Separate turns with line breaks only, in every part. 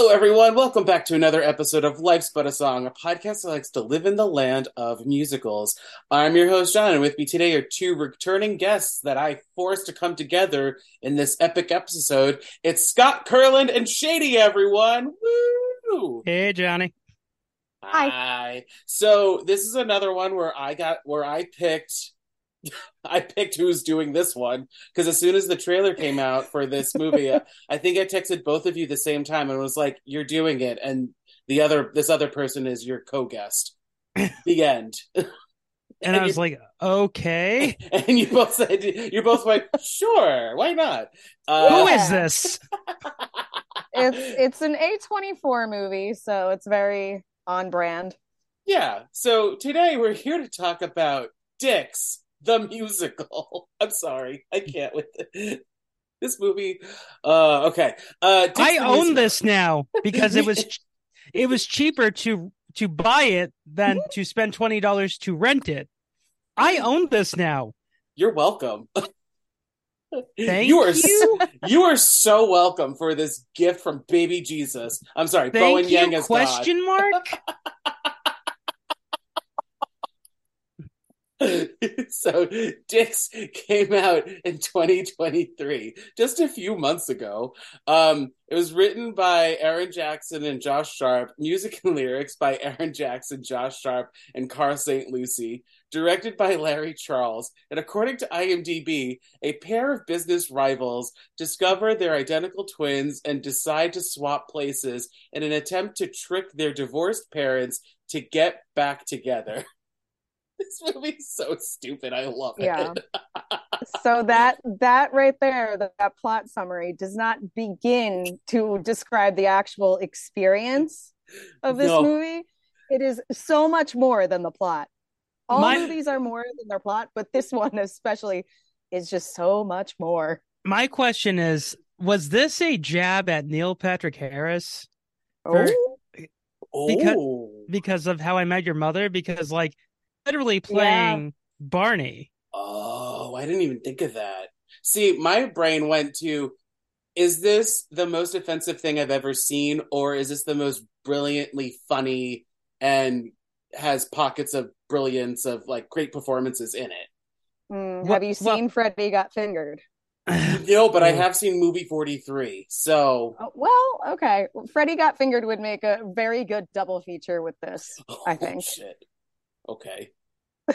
Hello, everyone. Welcome back to another episode of Life's But a Song, a podcast that likes to live in the land of musicals. I'm your host, Jon, and with me today are two returning guests that I forced to come together in this epic episode. It's Scott Kurland and Shady, everyone. Woo!
Hey, Johnny.
Hi.
Hi. So this is another one where I got where I picked I picked who's doing this one because as soon as the trailer came out for this movie, uh, I think I texted both of you the same time and was like, "You're doing it," and the other this other person is your co-guest. the end.
And I was like, okay.
and you both said "You're both like, "Sure, why not?" Uh,
Who
Yeah.
is this?
it's it's an A24 movie, so it's very on brand.
Yeah. So today we're here to talk about Dicks the musical. I'm sorry, I can't with it. this movie. Uh, okay. Uh,
I own
Musical.
this now because it was it was cheaper to to buy it than to spend twenty dollars to rent it. I own this now.
You're welcome.
Thank
you are
you.
you are so welcome for this gift from baby Jesus. I'm sorry, Bowen
Thank
Yang
you?
as
Question mark.
God. so Dicks came out in 2023, just a few months ago. Um, it was written by Aaron Jackson and Josh Sharp, music and lyrics by Aaron Jackson, Josh Sharp, and Karl St. Lucy, directed by Larry Charles. And according to IMDb, a pair of business rivals discover they're identical twins and decide to swap places in an attempt to trick their divorced parents to get back together. This movie's so stupid. I love it.
Yeah. So that that right there, that, that plot summary does not begin to describe the actual experience of this
No.
movie. It is so much more than the plot. All
My-
movies are more than their plot, but this one especially is just so much more.
My question is: Was this a jab at Neil Patrick Harris For-
Oh,
Because-
oh.
because of How I Met Your Mother? Because like literally playing Barney.
Oh, I didn't even think of that. See, my brain went to is this the most offensive thing I've ever seen, or is this the most brilliantly funny and has pockets of brilliance of like great performances in it?
Mm, have you
well-
seen Freddy Got Fingered?
No, but I have seen movie 43. So,
Oh, well, okay. Freddy Got Fingered would make a very good double feature with this. I
Oh,
think.
shit. Okay.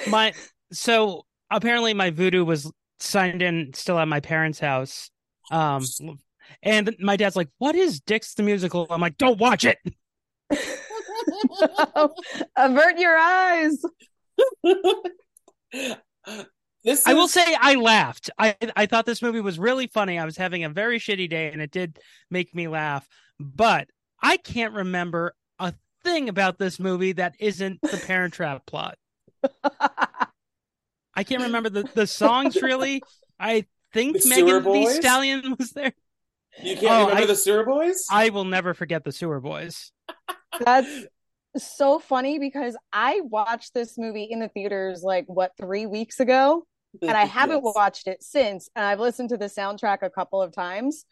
My so apparently my Vudu was signed in still at my parents' house. Um and my dad's like, What is Dicks the musical? I'm like, Don't watch it.
Avert your eyes.
this
I will say I laughed. I I thought this movie was really funny. I was having a very shitty day and it did make me laugh. But I can't remember a thing about this movie that isn't the parent trap plot. I can't remember the, the songs really. I think
The
Megan
Thee
Stallion was there.
you can't
Oh,
remember
I-
the Sewer Boys?
I will never forget the Sewer Boys.
That's so funny because I watched this movie in the theaters like what three weeks ago, and I haven't
Yes.
watched it since. And I've listened to the soundtrack a couple of times,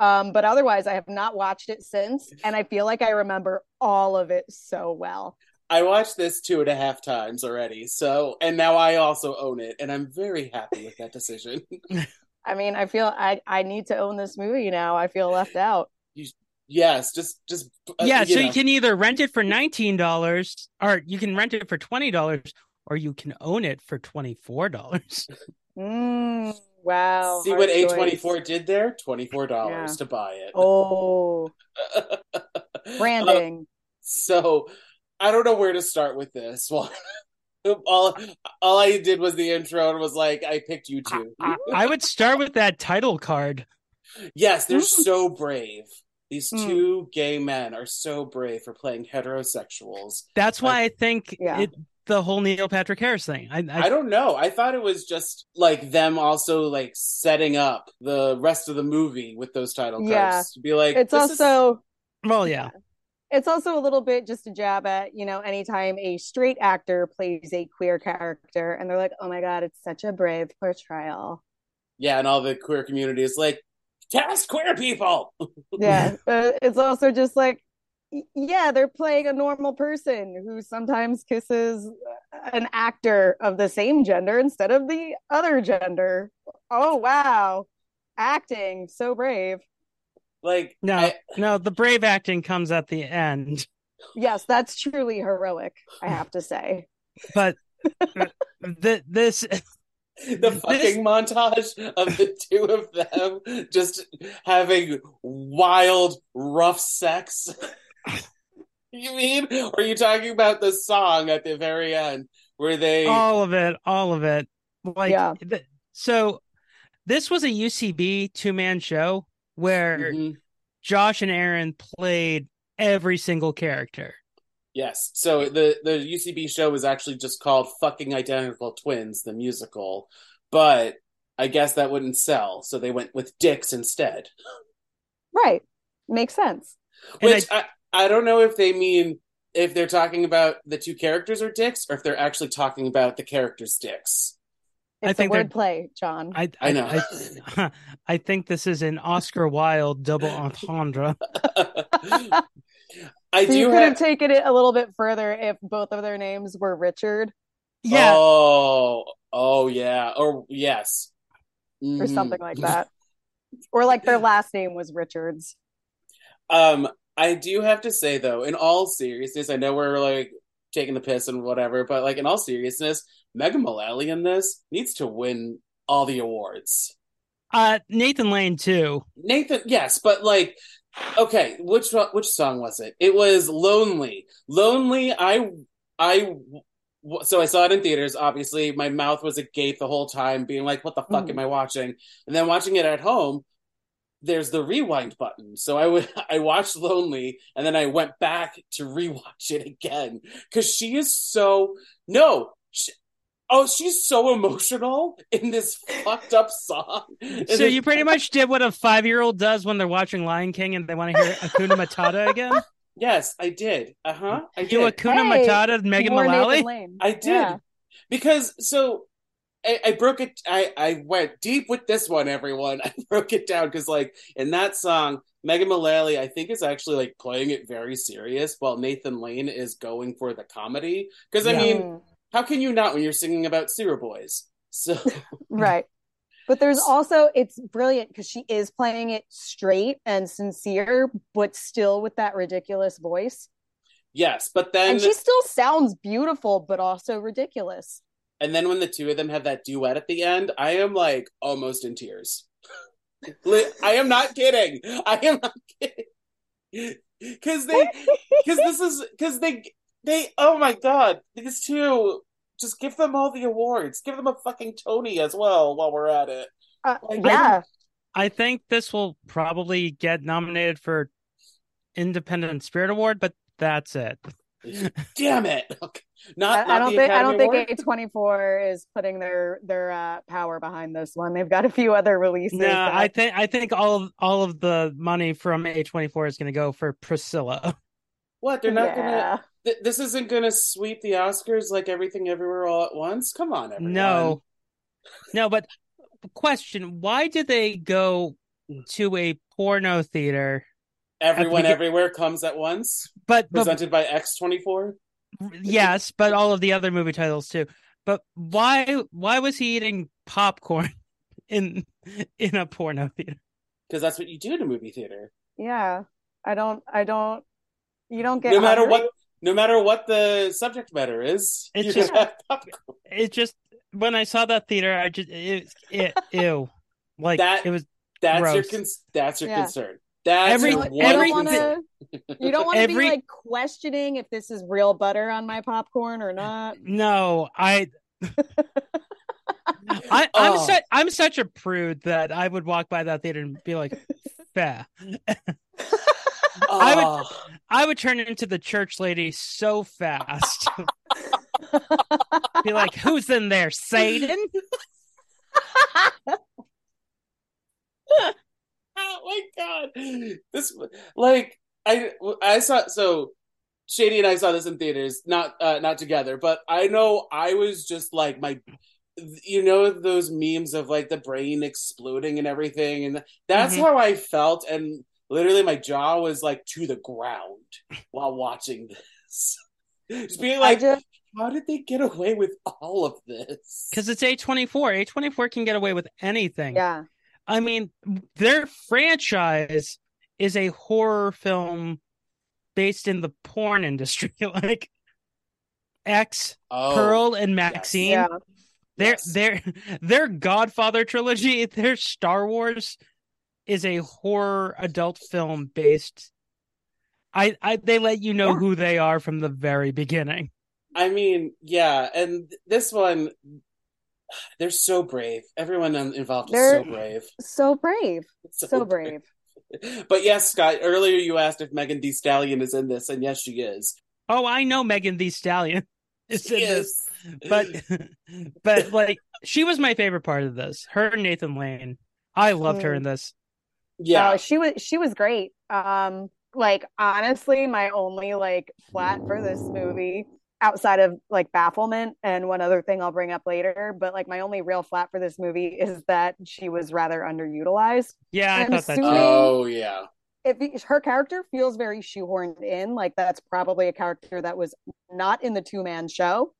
um, but otherwise I have not watched it since. And I feel like I remember all of it so well.
I watched this two and a half times already. So, and now I also own it, and I'm very happy with that decision.
I mean, I feel I I need to own this movie now. I feel left out.
yes, just, just uh,
yeah, so
know.
you can either rent it for nineteen dollars, or you can rent it for twenty dollars, or you can own it for twenty four dollars.
Mm, wow.
see what. A24 did there? Twenty four dollars
Yeah.
to buy it.
Oh,
Uh,
branding.
so I don't know where to start with this. Well, all all I did was the intro and was like, I picked you two.
I, I would start with that title card.
Yes, they're
Mm.
so brave. These
Mm.
two gay men are so brave for playing heterosexuals.
That's why I think
Yeah.
it the whole Neil Patrick Harris thing? I, I,
I don't know. I thought it was just like them also like setting up the rest of the movie with those title cards
Yeah.
to be like
it's
this is-
also
well, yeah,
it's also a little bit just a jab at you know anytime a straight actor plays a queer character and they're like oh my god it's such a brave portrayal.
Yeah, and all the queer community is like cast queer people.
yeah uh, it's also just like yeah they're playing a normal person who sometimes kisses an actor of the same gender instead of the other gender. Oh wow. Acting so brave
like
no,
I-
no. The brave acting comes at the end,
yes that's truly heroic i have to say
but the, this
the fucking montage of the two of them just having wild, rough sex. you mean? Or are you talking about the song at the very end where they?
all of it, all of it. Like,
Yeah.
th- so this was a UCB two man show where
Mhm.
Josh and Aaron played every single character.
Yes. So the the UCB show was actually just called "Fucking Identical Twins," the musical, but I guess that wouldn't sell, so they went with dicks instead.
right makes sense
And
Which I, I don't know if they mean if they're talking about the two characters are dicks, or if they're actually talking about the characters' dicks.
I
it's
think
a
they're-
wordplay jon
I
I know.
I, I think this is an Oscar Wilde double entendre.
I
So you
do
could have
have.
taken it a little bit further if both of their names were Richard
Yeah,
Oh, oh yeah, or yes,
or
Mhm.
something like that. Or like their last name was Richards.
Um, I do have to say though, in all seriousness, I know we're like taking the piss and whatever, but like in all seriousness, Megan Mullally in this needs to win all the awards.
uh, Nathan Lane too.
Nathan, yes, but like, okay, which which song was it? It was "Lonely." "Lonely." I I so I saw it in theaters. Obviously, my mouth was agape the whole time, being like, "What the fuck
Mhm.
am I watching?" And then watching it at home, there's the rewind button. So I would I watched "Lonely" and then I went back to rewatch it again because she is so no. She, Oh, she's so emotional in this fucked up song. And
So you pretty much did what a five year old does when they're watching Lion King and they want to hear Hakuna Matata again.
Yes, I did. Uh huh. I
You
did.
Hakuna
Hey,
Matata, Megan
More
Mullally.
I did
Yeah.
because so I, I broke it. I I went deep with this one, everyone. I broke it down because like in that song, Megan Mullally, I think is actually like playing it very serious, while Nathan Lane is going for the comedy. Because I
Yeah.
mean, how can you not when you're singing about Sewer Boys? So
right. But there's also it's brilliant because she is playing it straight and sincere, but still with that ridiculous voice.
yes, but then
And she still sounds beautiful, but also ridiculous.
And then when the two of them have that duet at the end, I am like almost in tears. I am not kidding. I am not kidding. Because they, because this is, because they, they, oh my god, these two, just give them all the awards. Give them a fucking Tony as well while we're at it.
Uh,
Like,
yeah.
I think this will probably get nominated for Independent Spirit Award, but that's it.
Damn it! Okay. Not,
I,
not
I don't
the
think I don't
Award?
think A24 is putting their their uh, power behind this one. They've got a few other releases.
No,
that-
I think I think all of all of the money from A twenty four is going to go for Priscilla.
What? They're not gonna. Th- this isn't gonna sweep the Oscars like everything everywhere all at once. Come on, everyone.
No, no, but question: Why did they go to a porno theater?
everyone
begin-
everywhere comes at once.
But, but
Presented by X twenty four.
yes, but all of the other movie titles too. But why why was he eating popcorn in in a porno theater?
because that's what you do in a movie theater.
Yeah. I don't I don't you don't get
no matter
hungry?
what, no matter what the subject matter is,
It's just-
can.
It just when I saw that theater, I just it, it ew, like
That-
it was
That's your
Gross.
con- that's your
Yeah.
concern. That's
Every-
your
you,
one
don't
every-
wanna, you don't want to be like questioning if this is real butter on my popcorn or not.
no, I. I, I'm
Oh.
such I'm such a prude that I would walk by that theater and be like, "Fair." I would- I would turn into the church lady so fast. Be like, who's in there? Satan?
oh my god this like i i saw so shady and i saw this in theaters not uh not together but i know i was just like my you know those memes of like the brain exploding and everything and that's
Mhm.
how i felt and literally my jaw was like to the ground while watching this just being like
just
how did they get away with all of this
Because it's A24. A24 can get away with anything.
yeah.
I mean, their franchise is a horror film based in the porn industry. like X,
oh,
Pearl, and Maxine.
Yeah.
Their
yes.
their their Godfather trilogy, their Star Wars is a horror adult film based. I, I they let you know
Yeah.
who they are from the very beginning.
I mean, yeah, and this one, they're so brave. Everyone involved is
They're-
so brave.
So brave.
So,
So brave.
But yes, Scott, earlier you asked if Megan Thee Stallion is in this, and yes, she is.
Oh, I know Megan Thee Stallion is
She
in this, but but like she was my favorite part of this. Her and Nathan Lane. I loved her
Mm.
in this.
Yeah,
Oh, she was she was great. Um, like honestly, my only like flat for this movie, outside of like bafflement and one other thing I'll bring up later, but like my only real flat for this movie is that she was rather underutilized.
Yeah, I thought that. too.
oh yeah,
If her character feels very shoehorned in, like that's probably a character that was not in the two man show,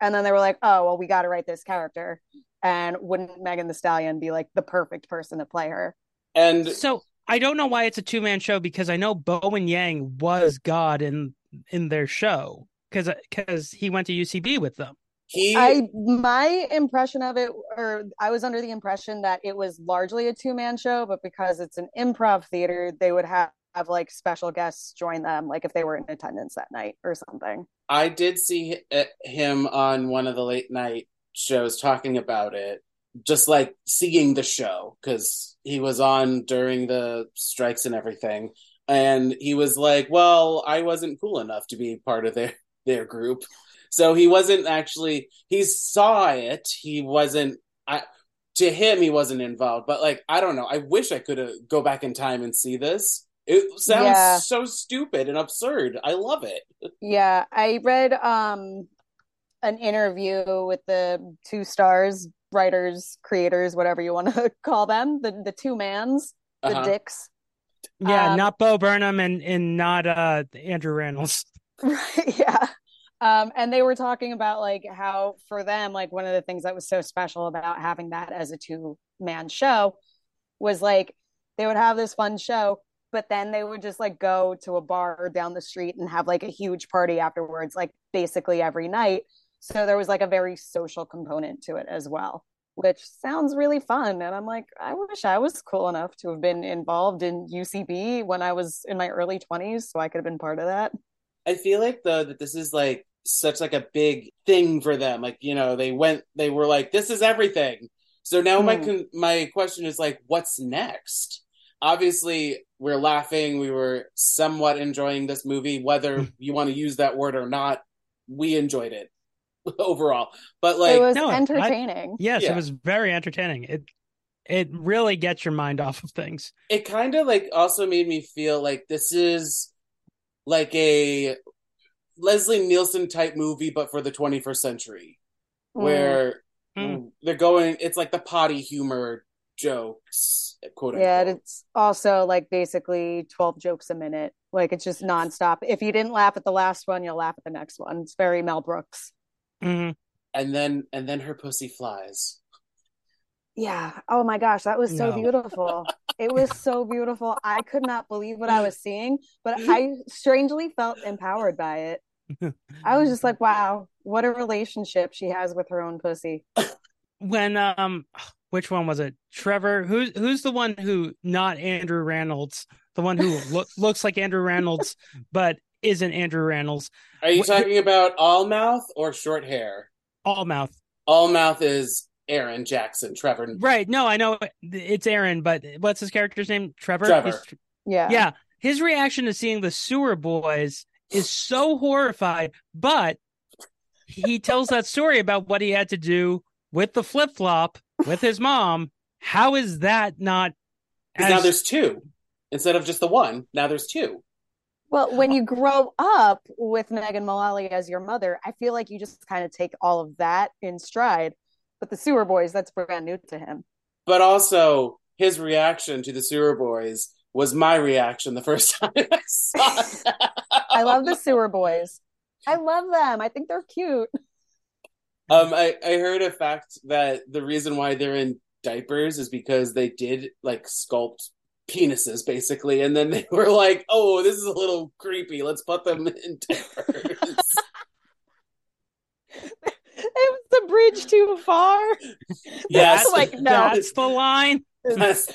and then they were like, oh well, we got to write this character, and wouldn't Megan Thee Stallion be like the perfect person to play her?
And
So I don't know why it's a two man show because I know Bowen Yang was God in in their show because because uh, he went to UCB with them.
he
I my impression of it, or I was under the impression that it was largely a two man show, but because it's an improv theater, they would have, have like special guests join them, like if they were in attendance that night or something.
I did see hi- him on one of the late night shows talking about it, just like seeing the show because he was on during the strikes and everything, and he was like, "Well, I wasn't cool enough to be part of their their group." So he wasn't actually. He saw it. He wasn't. I to him, he wasn't involved. But like, I don't know. I wish I could uh, go back in time and see this. It sounds
Yeah.
so stupid and absurd. I love it.
Yeah, I read um an interview with the two stars, writers, creators, whatever you want to call them, the the two mans, the
Uh-huh.
dicks.
Yeah,
Um,
not Bo Burnham and and not uh Andrew Rannells.
Right, yeah. Um, and they were talking about like how for them, like one of the things that was so special about having that as a two man show was like they would have this fun show, but then they would just like go to a bar down the street and have like a huge party afterwards, like basically every night. So there was like a very social component to it as well, which sounds really fun. And I'm like, I wish I was cool enough to have been involved in UCB when I was in my early 20s, so I could have been part of that.
I feel like though that this is like such like a big thing for them. Like you know, they went, they were like, "This is everything." So now my
Hmm.
con- my question is like, what's next? Obviously, we're laughing. We were somewhat enjoying this movie, whether you want to use that word or not. We enjoyed it overall, but like,
it was
no, I-
entertaining.
Yes,
Yeah.
it was very entertaining. It it really gets your mind off of things.
it kind of like also made me feel like this is like a Leslie Nielsen type movie, but for the 21st century.
Mm.
where
Mm.
they're going it's like the potty humor jokes quote
yeah,
unquote.
it's also like basically 12 jokes a minute. Like it's just nonstop. If you didn't laugh at the last one, you'll laugh at the next one. It's very Mel Brooks.
Mhm.
and then and then her pussy flies
Yeah. Oh my gosh, that was so
No.
beautiful. It was so beautiful. I could not believe what I was seeing, but I strangely felt empowered by it. I was just like, wow, what a relationship she has with her own pussy.
When um, which one was it? Trevor. Who's who's the one who not Andrew Rannells? The one who look, looks like Andrew Rannells but isn't Andrew Rannells.
are you
Wh-
talking about all mouth or short hair
All mouth.
all mouth is aaron jackson trevor
Right. No, I know it's Aaron, but what's his character's name? Trevor.
Trevor.
He's-
Yeah.
yeah his reaction to seeing the sewer boys is so horrified but he tells that story about what he had to do with the flip flop with his mom. How is that not?
Because now there's two instead of just the one. Now there's two.
Well, when you grow up with Megan Mullally as your mother, I feel like you just kind of take all of that in stride. But the Sewer Boys, that's brand new to him.
But also, his reaction to the Sewer Boys was my reaction the first time I saw that.
I love the Sewer Boys. I love them. I think they're cute.
Um, I, I heard a fact that the reason why they're in diapers is because they did like sculpt penises basically, and then they were like, "Oh, this is a little creepy. Let's put them in diapers."
it was the bridge too far.
Yes,
like no,
that's the line.
Yes.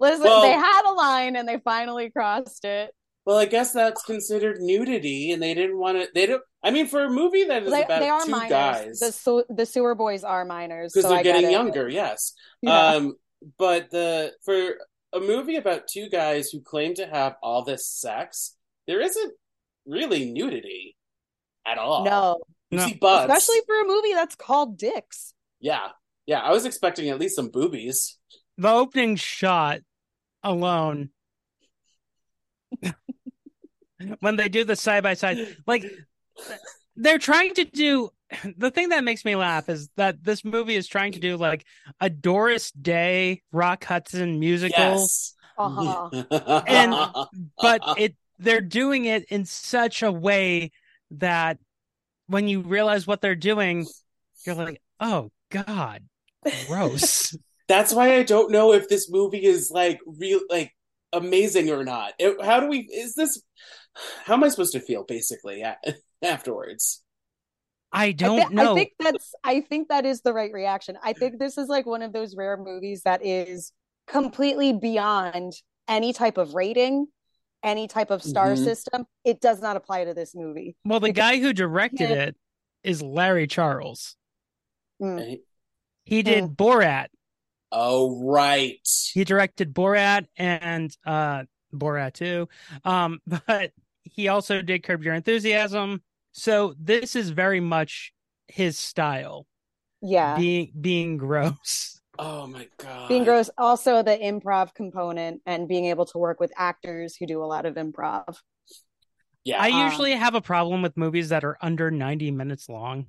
Listen,
Well-
they had a line and they finally crossed it.
Well, I guess that's considered nudity, and they didn't want to. They don't. I mean, for a movie that is
They,
about
they are
two
minors.
guys,
The su- the sewer boys are minors
because
so
they're
I get
getting
it.
younger. Yes.
Yeah.
Um, but the for a movie about two guys who claim to have all this sex, there isn't really nudity at all.
no,
you
No.
see butts,
especially for a movie that's called Dicks.
yeah, yeah. I was expecting at least some boobies.
The opening shot alone. when they do the side by side, like they're trying to do the thing that makes me laugh is that this movie is trying to do like a Doris Day Rock Hudson musical,
Yes.
Uh-huh.
And- but it they're doing it in such a way that when you realize what they're doing, you're like, oh god, gross.
that's why I don't know if this movie is like real, like amazing or not. It- how do we? Is this? How am I supposed to feel basically a- afterwards?
I
I,
don't
thi-
know.
I think that's I think that is the right reaction. I think this is like one of those rare movies that is completely beyond any type of rating, any type of star
Mhm.
system. It does not apply to this movie.
Well, the guy who directed
Yeah.
it is Larry Charles.
Mm.
He did Borat.
Oh right.
He directed Borat and uh Borat 2. Um but he also did Curb Your Enthusiasm. So this is very much his style.
Yeah.
Being being gross.
Oh my god.
being gross also the improv component and being able to work with actors who do a lot of improv
Yeah.
I
Um,
usually have a problem with movies that are under 90 minutes long.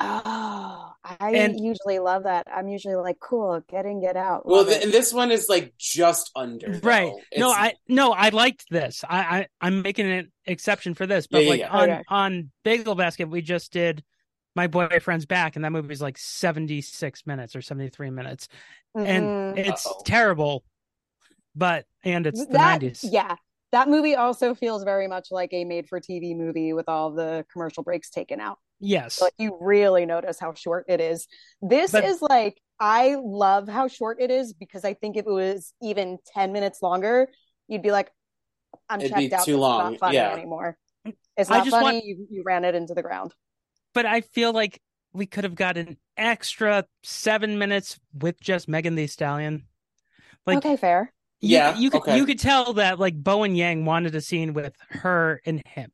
Oh i
And-
usually love that i'm usually like cool get in get out
well,
Love
th- and this one is like just under. though.
Right. No, I no, I liked this. I, I I'm making an exception for this, but
Yeah, yeah,
like
yeah.
on
Okay.
on Bagel Basket, we just did my boyfriend's back, and that movie movie's like 76 minutes or 73 minutes, and
Mhm.
it's
Uh-oh.
terrible. But and it's the 90s.
yeah that movie also feels very much like a made for tv movie with all the commercial breaks taken out
Yes.
like you really notice how short it is this
But-
is like i love how short it is because i think if it was even 10 minutes longer you'd be like i'm
It'd
checked out
too
This
long,
not funny
yeah.
anymore it's
I
not
just
funny
want-
you, you ran it into the ground
but I feel like we could have got an extra seven minutes with just Megan Thee Stallion. Like
okay fair
you,
Yeah,
you could
okay.
you could tell that like Bowen Yang wanted a scene with her and him.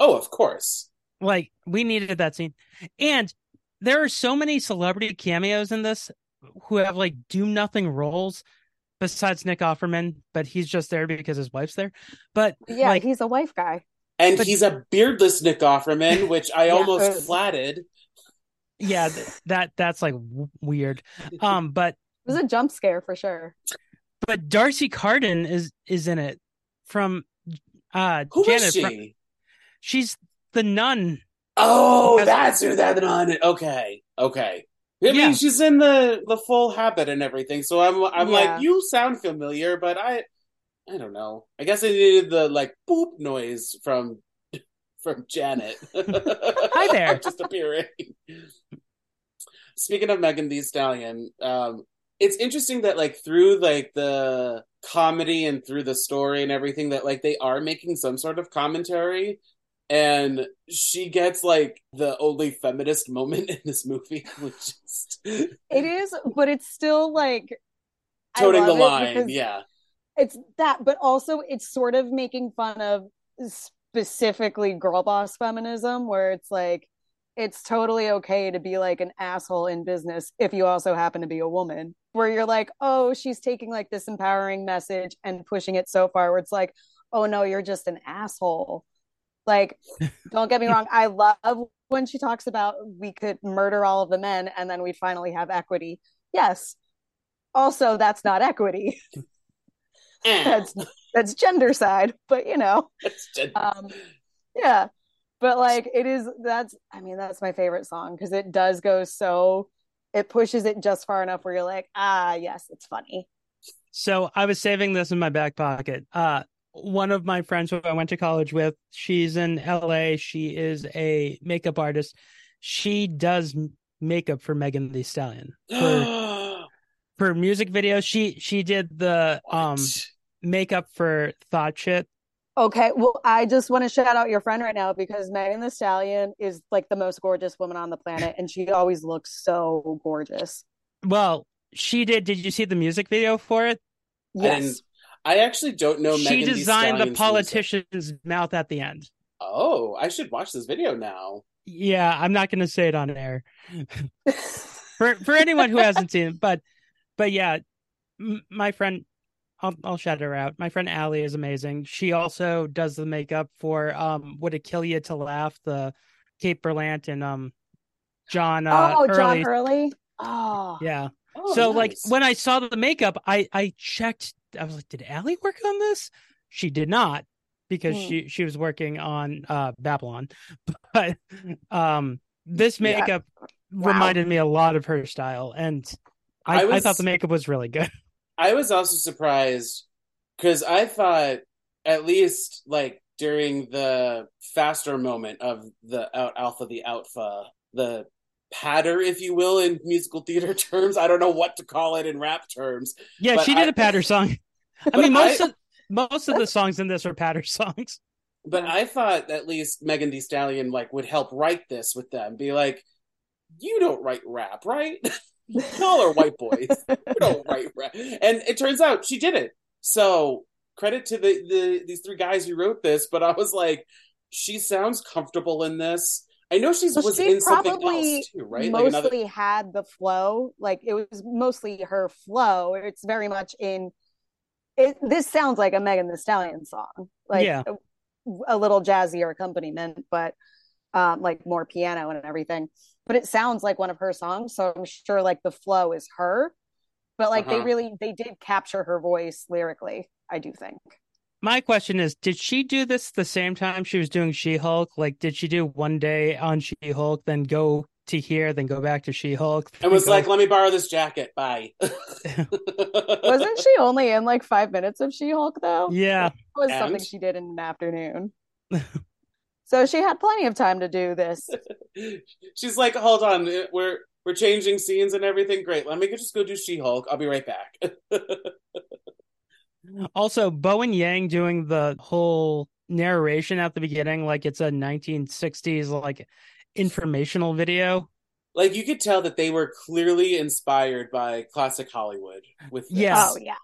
Oh, of course.
Like we needed that scene. And there are so many celebrity cameos in this who have like do nothing roles besides Nick Offerman, but he's just there because his wife's there. But
yeah
like
he's a wife guy
And
But-
he's a beardless Nick Offerman, which I
Yeah.
almost flatted.
yeah, th- that that's like w- weird. Um but
it was a jump scare for sure
but D'Arcy Carden is is in it from uh
Who
Janet
is she?
from- she's the nun.
Oh,
Has-
that's who that it. Okay, okay. I
Yeah.
mean, she's in the the full habit and everything. So I'm I'm
Yeah.
like, you sound familiar, but I I don't know. I guess I needed the like boop noise from from Janet.
Hi there.
just appearing. Speaking of Megan Thee Stallion, um, it's interesting that like through like the comedy and through the story and everything that like they are making some sort of commentary and she gets like the only feminist moment in this movie which is
it is but it's still like
toting the line yeah.
it's that but also it's sort of making fun of specifically girl boss feminism where it's like it's totally okay to be like an asshole in business if you also happen to be a woman where you're like oh she's taking like this empowering message and pushing it so far where it's like oh no you're just an asshole like don't get me wrong i love when she talks about we could murder all of the men and then we'd finally have equity. Yes. Also that's not equity. That's that's gendercide but you know. Um yeah. But like it is that's i mean that's my favorite song because it does go so it pushes it just far enough where you're like ah yes it's funny.
So i was saving this in my back pocket. Uh one of my friends who i went to college with she's in la she is a makeup artist she does makeup for megan thee stallion for, for music videos she she did the what? um makeup for Thot Shit
Okay, well, I just want to shout out your friend right now because Megan Thee Stallion is like the most gorgeous woman on the planet, and she always looks so gorgeous.
Well, she did. Did you see the music video for it?
Yes.
I, I actually don't know.
She
Megan
designed the politician's music. mouth at the end.
Oh, I should watch this video now.
Yeah, I'm not going to say it on air for for anyone who hasn't seen it, but but yeah, m- my friend I'll, I'll shout her out. My friend Allie is amazing. She also does the makeup for um Would It Kill You to Laugh, the Kate Berlant and um John uh,
Oh,
Early.
John Early. Oh.
Yeah.
Oh,
so
nice.
like when I saw the makeup, I I checked I was like, did Allie work on this? She did not because
Hmm.
she she was working on uh Babylon. But um this
Yeah.
makeup
Wow.
reminded me a lot of her style and I,
I
I, thought the makeup was really good.
I was also surprised because I thought at least like during the faster moment of the out alpha the alpha the patter if you will in musical theater terms. I don't know what to call it in rap terms
Yeah, she did
I-
a patter song. I mean, most
I-
of most of the songs in this are patter songs.
but I thought at least Megan Thee Stallion like would help write this with them. Be like you don't write rap right? Y'all are white boys. You don't write rap. And it turns out she did it so credit to the, the these three guys who wrote this but I was like she sounds comfortable in this I know she's
Well,
was
she
in something
probably
else too right
mostly had the flow. Like it was mostly her flow. It's very much in. It, this sounds like a Megan Thee Stallion song, like
Yeah.
a, a little jazzier accompaniment, but um, like more piano and everything. But it sounds like one of her songs, so I'm sure like the flow is her. But like they
Uh-huh.
really they did capture her voice lyrically. I do think.
My question is, did she do this the same time she was doing She Hulk? Like, did she do one day on She Hulk, then go to here, then go back to She Hulk?
and was like let me borrow this jacket bye
Wasn't she only in like five minutes of She Hulk though?
yeah,
It was
And?
something she did in an afternoon. so she had plenty of time to do this.
she's like hold on eh, we're we're changing scenes and everything great let me just go do She-Hulk I'll be right back
Also, Bowen Yang doing the whole narration at the beginning, like it's a 1960s like informational video.
like you could tell that they were clearly inspired by classic Hollywood with this.
Yes.
Oh yeah.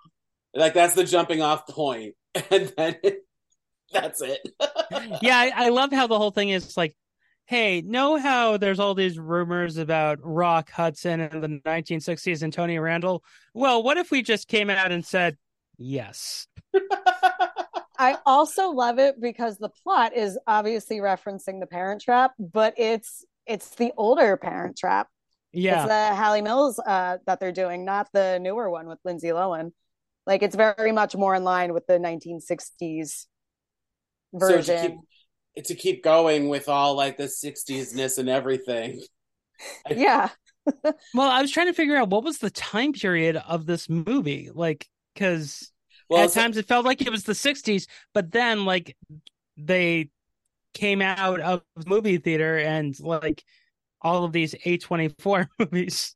like that's the jumping off point and then that's it
yeah, I, I love how the whole thing is like, hey, know how there's all these rumors about Rock Hudson in the 1960s and Tony Randall? Well, what if we just came out and said yes?
I also love it because the plot is obviously referencing the Parent Trap, but it's it's the older Parent Trap.
Yeah,
It's the Hayley Mills uh, that they're doing, not the newer one with Lindsay Lohan. Like it's very much more in line with the 1960s
so to
version.
keep, to keep going with all like the 60s ness and everything
yeah.
well, I was trying to figure out what was the time period of this movie, like because
well
at times it felt like it was the 60s, but then like they came out of movie theater and like all of these A24 movies.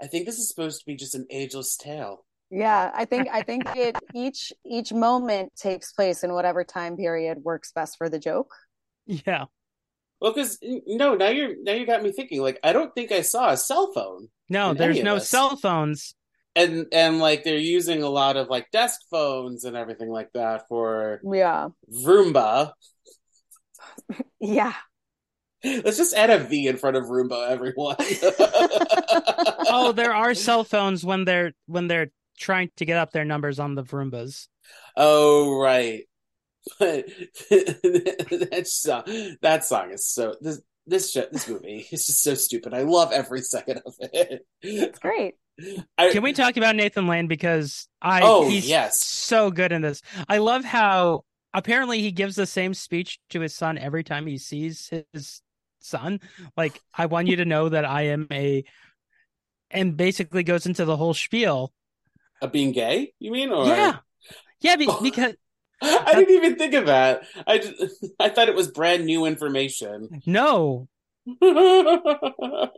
I think this is supposed to be just an ageless tale
Yeah, I think I think it each each moment takes place in whatever time period works best for the joke.
Yeah.
well because no now you're now you got me thinking like I don't think I saw a cell phone
No, there's no
this.
cell phones.
And and like they're using a lot of like desk phones and everything like that for
Yeah.
Roomba.
Yeah.
Let's just add a V in front of Roomba, everyone.
oh, there are cell phones when they're when they're trying to get up their numbers on the Roombas.
Oh right, but that song, that song is so this this show, this movie is just so stupid. I love every second of it.
It's great.
I,
Can we talk about Nathan Lane because I
Oh,
he's
yes.
so good in this. I love how apparently he gives the same speech to his son every time he sees his son. Like, I want you to know that I am a and basically goes into the whole spiel.
of being gay? You mean? Or
Yeah. Yeah, be- because
I didn't even think of that. I just, I thought it was brand new information.
no,
the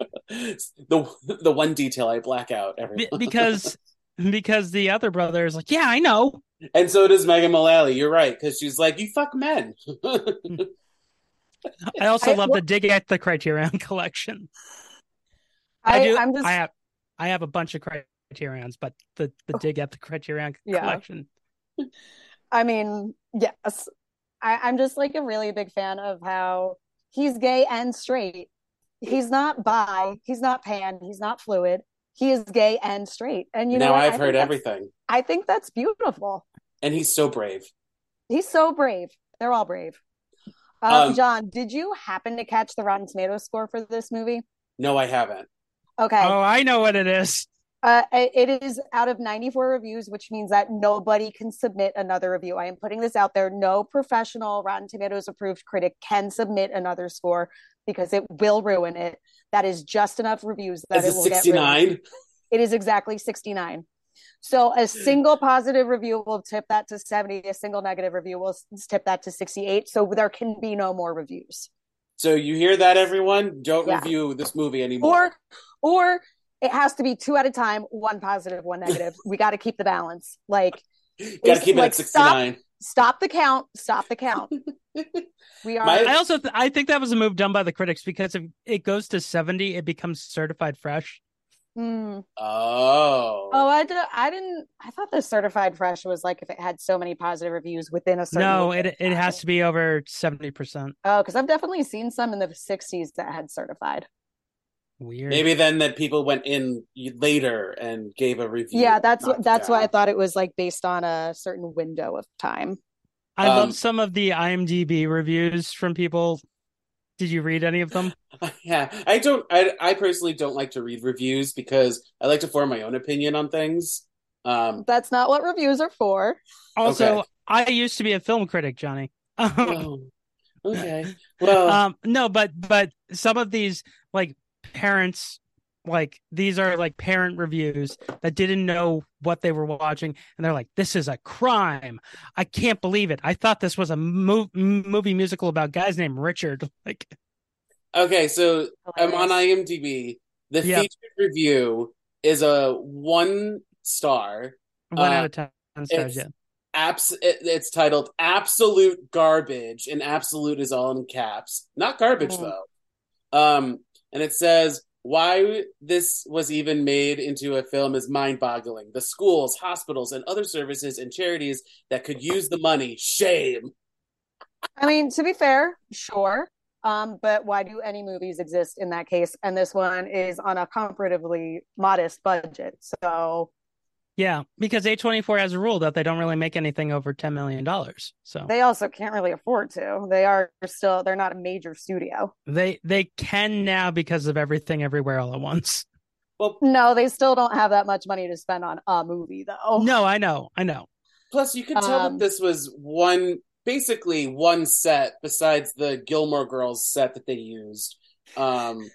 the one detail I black out every
be- because because the other brother is like, "Yeah, I know."
and so does Megan Mullally. You're right because she's like, you fuck men.
I also
I-
love the dig at the Criterion collection.
I,
I do.
I'm just
I have I have a bunch of Criterions, but the the oh. dig at the Criterion
Yeah.
collection.
I mean, yes. I, I'm just like a really big fan of how he's gay and straight. He's not bi, he's not pan, he's not fluid. He is gay and straight. And you know
now
what? I
I've heard everything,
I think that's beautiful.
and he's so brave.
He's so brave. They're all brave. Um,
Um,
Jon, did you happen to catch the Rotten Tomatoes score for this movie?
No, I haven't.
Okay.
Oh, I know what it is.
Uh, it is out of 94 reviews, which means that nobody can submit another review. I am putting this out there. No professional Rotten Tomatoes approved critic can submit another score because it will ruin it. That is just enough reviews that
Is
it will get
sixty
ruined.
nine?
It is exactly 69. So a single positive review will tip that to 70. A single negative review will tip that to 68. So there can be no more reviews.
So you hear that, everyone? Don't
Yeah.
review this movie anymore.
Or or it has to be two at a time, one positive, one negative. we got to keep the balance. Like
Got to keep it at sixty nine.
stop the count stop the count we are
My-
I also th- I think that was a move done by the critics because if it goes to seventy, it becomes certified fresh.
Hmm.
Oh.
oh i did i didn't i thought the certified fresh was like if it had so many positive reviews within a certain
No, it it has to be over seventy percent.
oh because i've definitely seen some in the 60s that had certified
Weird.
Maybe then that people went in later and gave a review.
yeah that's
knocked
what that's why i thought it was like based on a certain window of time
I
Um,
love some of the IMDb reviews from people. Did you read any of them?
Yeah, I don't. I I personally don't like to read reviews because I like to form my own opinion on things. Um,
that's not what reviews are for
Also,
Okay.
I used to be a film critic, Johnny.
oh, okay. Well,
um no but but some of these like parents like these are like parent reviews that didn't know what they were watching and they're like this is a crime i can't believe it i thought this was a mo- movie musical about guys named richard like
okay. So I'm on IMDb. The
Yeah.
featured review is a one star.
one
Uh,
out of ten stars
it's-
yeah
Abs- it, it's titled "Absolute Garbage," and "absolute" is all in caps. Not garbage
Mhm.
though. Um, and it says why this was even made into a film is mind-boggling. The schools, hospitals, and other services and charities that could use the money. Shame.
I mean, to be fair, sure. Um, but why do any movies exist in that case? And this one is on a comparatively modest budget. So
yeah because a24 has a rule that they don't really make anything over 10 million dollars so
they also can't really afford to. They are still they're not a major studio.
they they can now because of everything everywhere all at once
Well,
No, they still don't have that much money to spend on a movie though.
no i know i know
plus you can tell
Um,
that this was one, basically one set besides the Gilmore Girls set that they used. Um,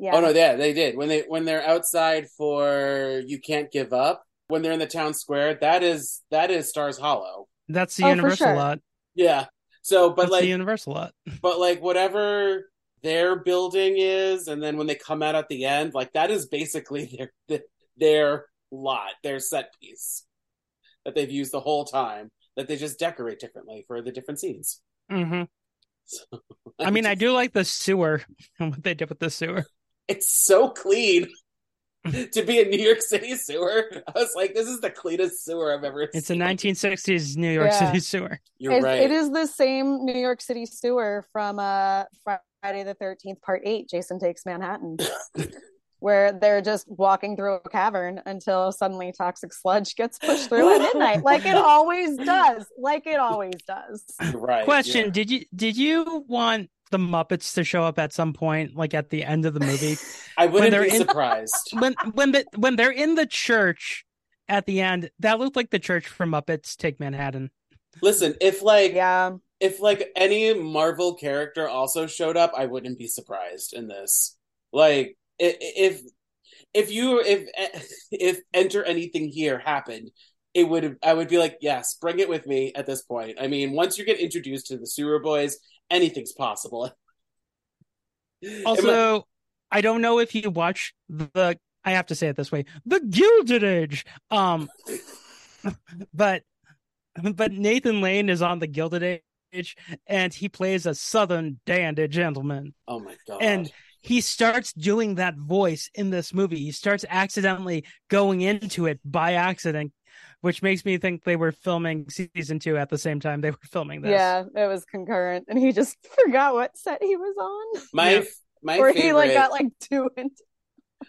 Yeah.
Oh no, yeah, they did. When they when they're outside for You Can't Give Up, when they're in the town square, that is that is Stars Hollow.
that's the
Oh,
universal
sure.
lot
Yeah. So but
that's
like
the universal lot
but like whatever their building is, and then when they come out at the end, like that is basically their their lot, their set piece that they've used the whole time. That they just decorate differently for the different scenes.
hmm
So,
I mean, I do like the sewer and what they did with the sewer.
It's so clean to be a New York City sewer. I was like, this is the cleanest sewer I've ever seen.
It's a 1960s New York
Yeah.
City sewer.
You're
It's-
right.
It is the same New York City sewer from uh Friday the 13th, part eight Jason Takes Manhattan, where they're just walking through a cavern until suddenly toxic sludge gets pushed through at midnight, like it always does. Like it always does.
right.
Question:
yeah.
Did you did you want the Muppets to show up at some point, like at the end of the movie?
I wouldn't
they're
be
in-
surprised.
when when the, when they're in the church at the end, that looked like the church from Muppets Take Manhattan.
Listen, if like
Yeah.
if like any Marvel character also showed up, I wouldn't be surprised in this. Like i- if if you if if enter anything here happened, it would I would be like, yes, bring it with me at this point. I mean, once you get introduced to the Sewer Boys, anything's possible.
Also, I don't know if you watch the. I have to say it this way: the Gilded Age. Um, but but Nathan Lane is on the Gilded Age, and he plays a Southern dandy gentleman.
oh my god.
And he starts doing that voice in this movie. He starts accidentally going into it by accident, which makes me think they were filming season two at the same time they were filming this.
Yeah, it was concurrent, and he just forgot what set he was on,
my
Yeah.
my
or
favorite
he like got like two into.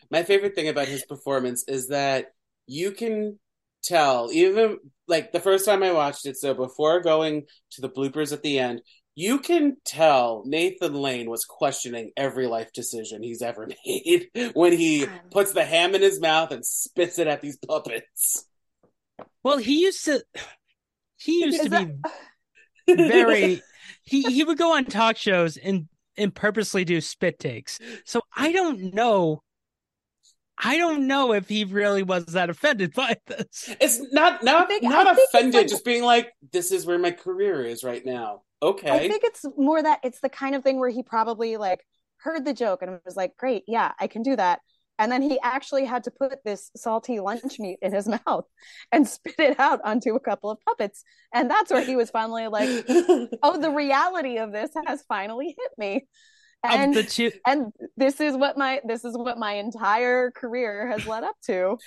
my favorite thing about his performance is that you can tell even like the first time I watched it so before going to the bloopers at the end you can tell Nathan Lane was questioning every life decision he's ever made when he puts the ham in his mouth and spits it at these puppets.
Well, he used to. He used
Is
to
that-
be very. He he would go on talk shows and and purposely do spit takes. So I don't know. I don't know if he really was that offended by this.
It's not not
think-
not
I think it's
offended,
like-
just being like, "This is where my career is right now." Okay, I
think it's more that it's the kind of thing where he probably like heard the joke and was like, "Great, yeah, I can do that." And then he actually had to put this salty lunch meat in his mouth and spit it out onto a couple of puppets. And that's where he was finally like, "Oh, the reality of this has finally hit me." And
the two,
and this is what my this is what my entire career has led up to.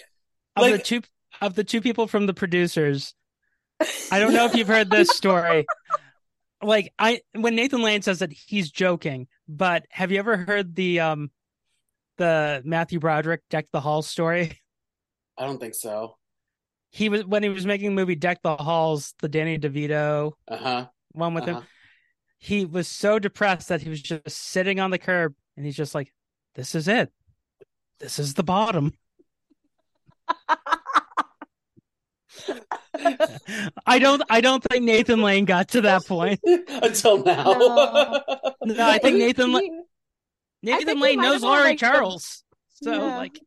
of the two of the two people from the producers, I don't know if you've heard this story. Like I when Nathan Lane says that he's joking, but have you ever heard the um the Matthew Broderick Deck the Halls story?
I don't think so.
He was when he was making the movie Deck the Halls, the Danny DeVito
Uh huh.
one with
Uh-huh.
him. He was so depressed that he was just sitting on the curb and he's just like, This is it. This is the bottom. I don't I don't think Nathan Lane got to that point.
Until now.
No.
No, I think Nathan La-
he-
Nathan
think
Lane knows
have had,
Laurie
like, the-
Charles. So
Yeah.
like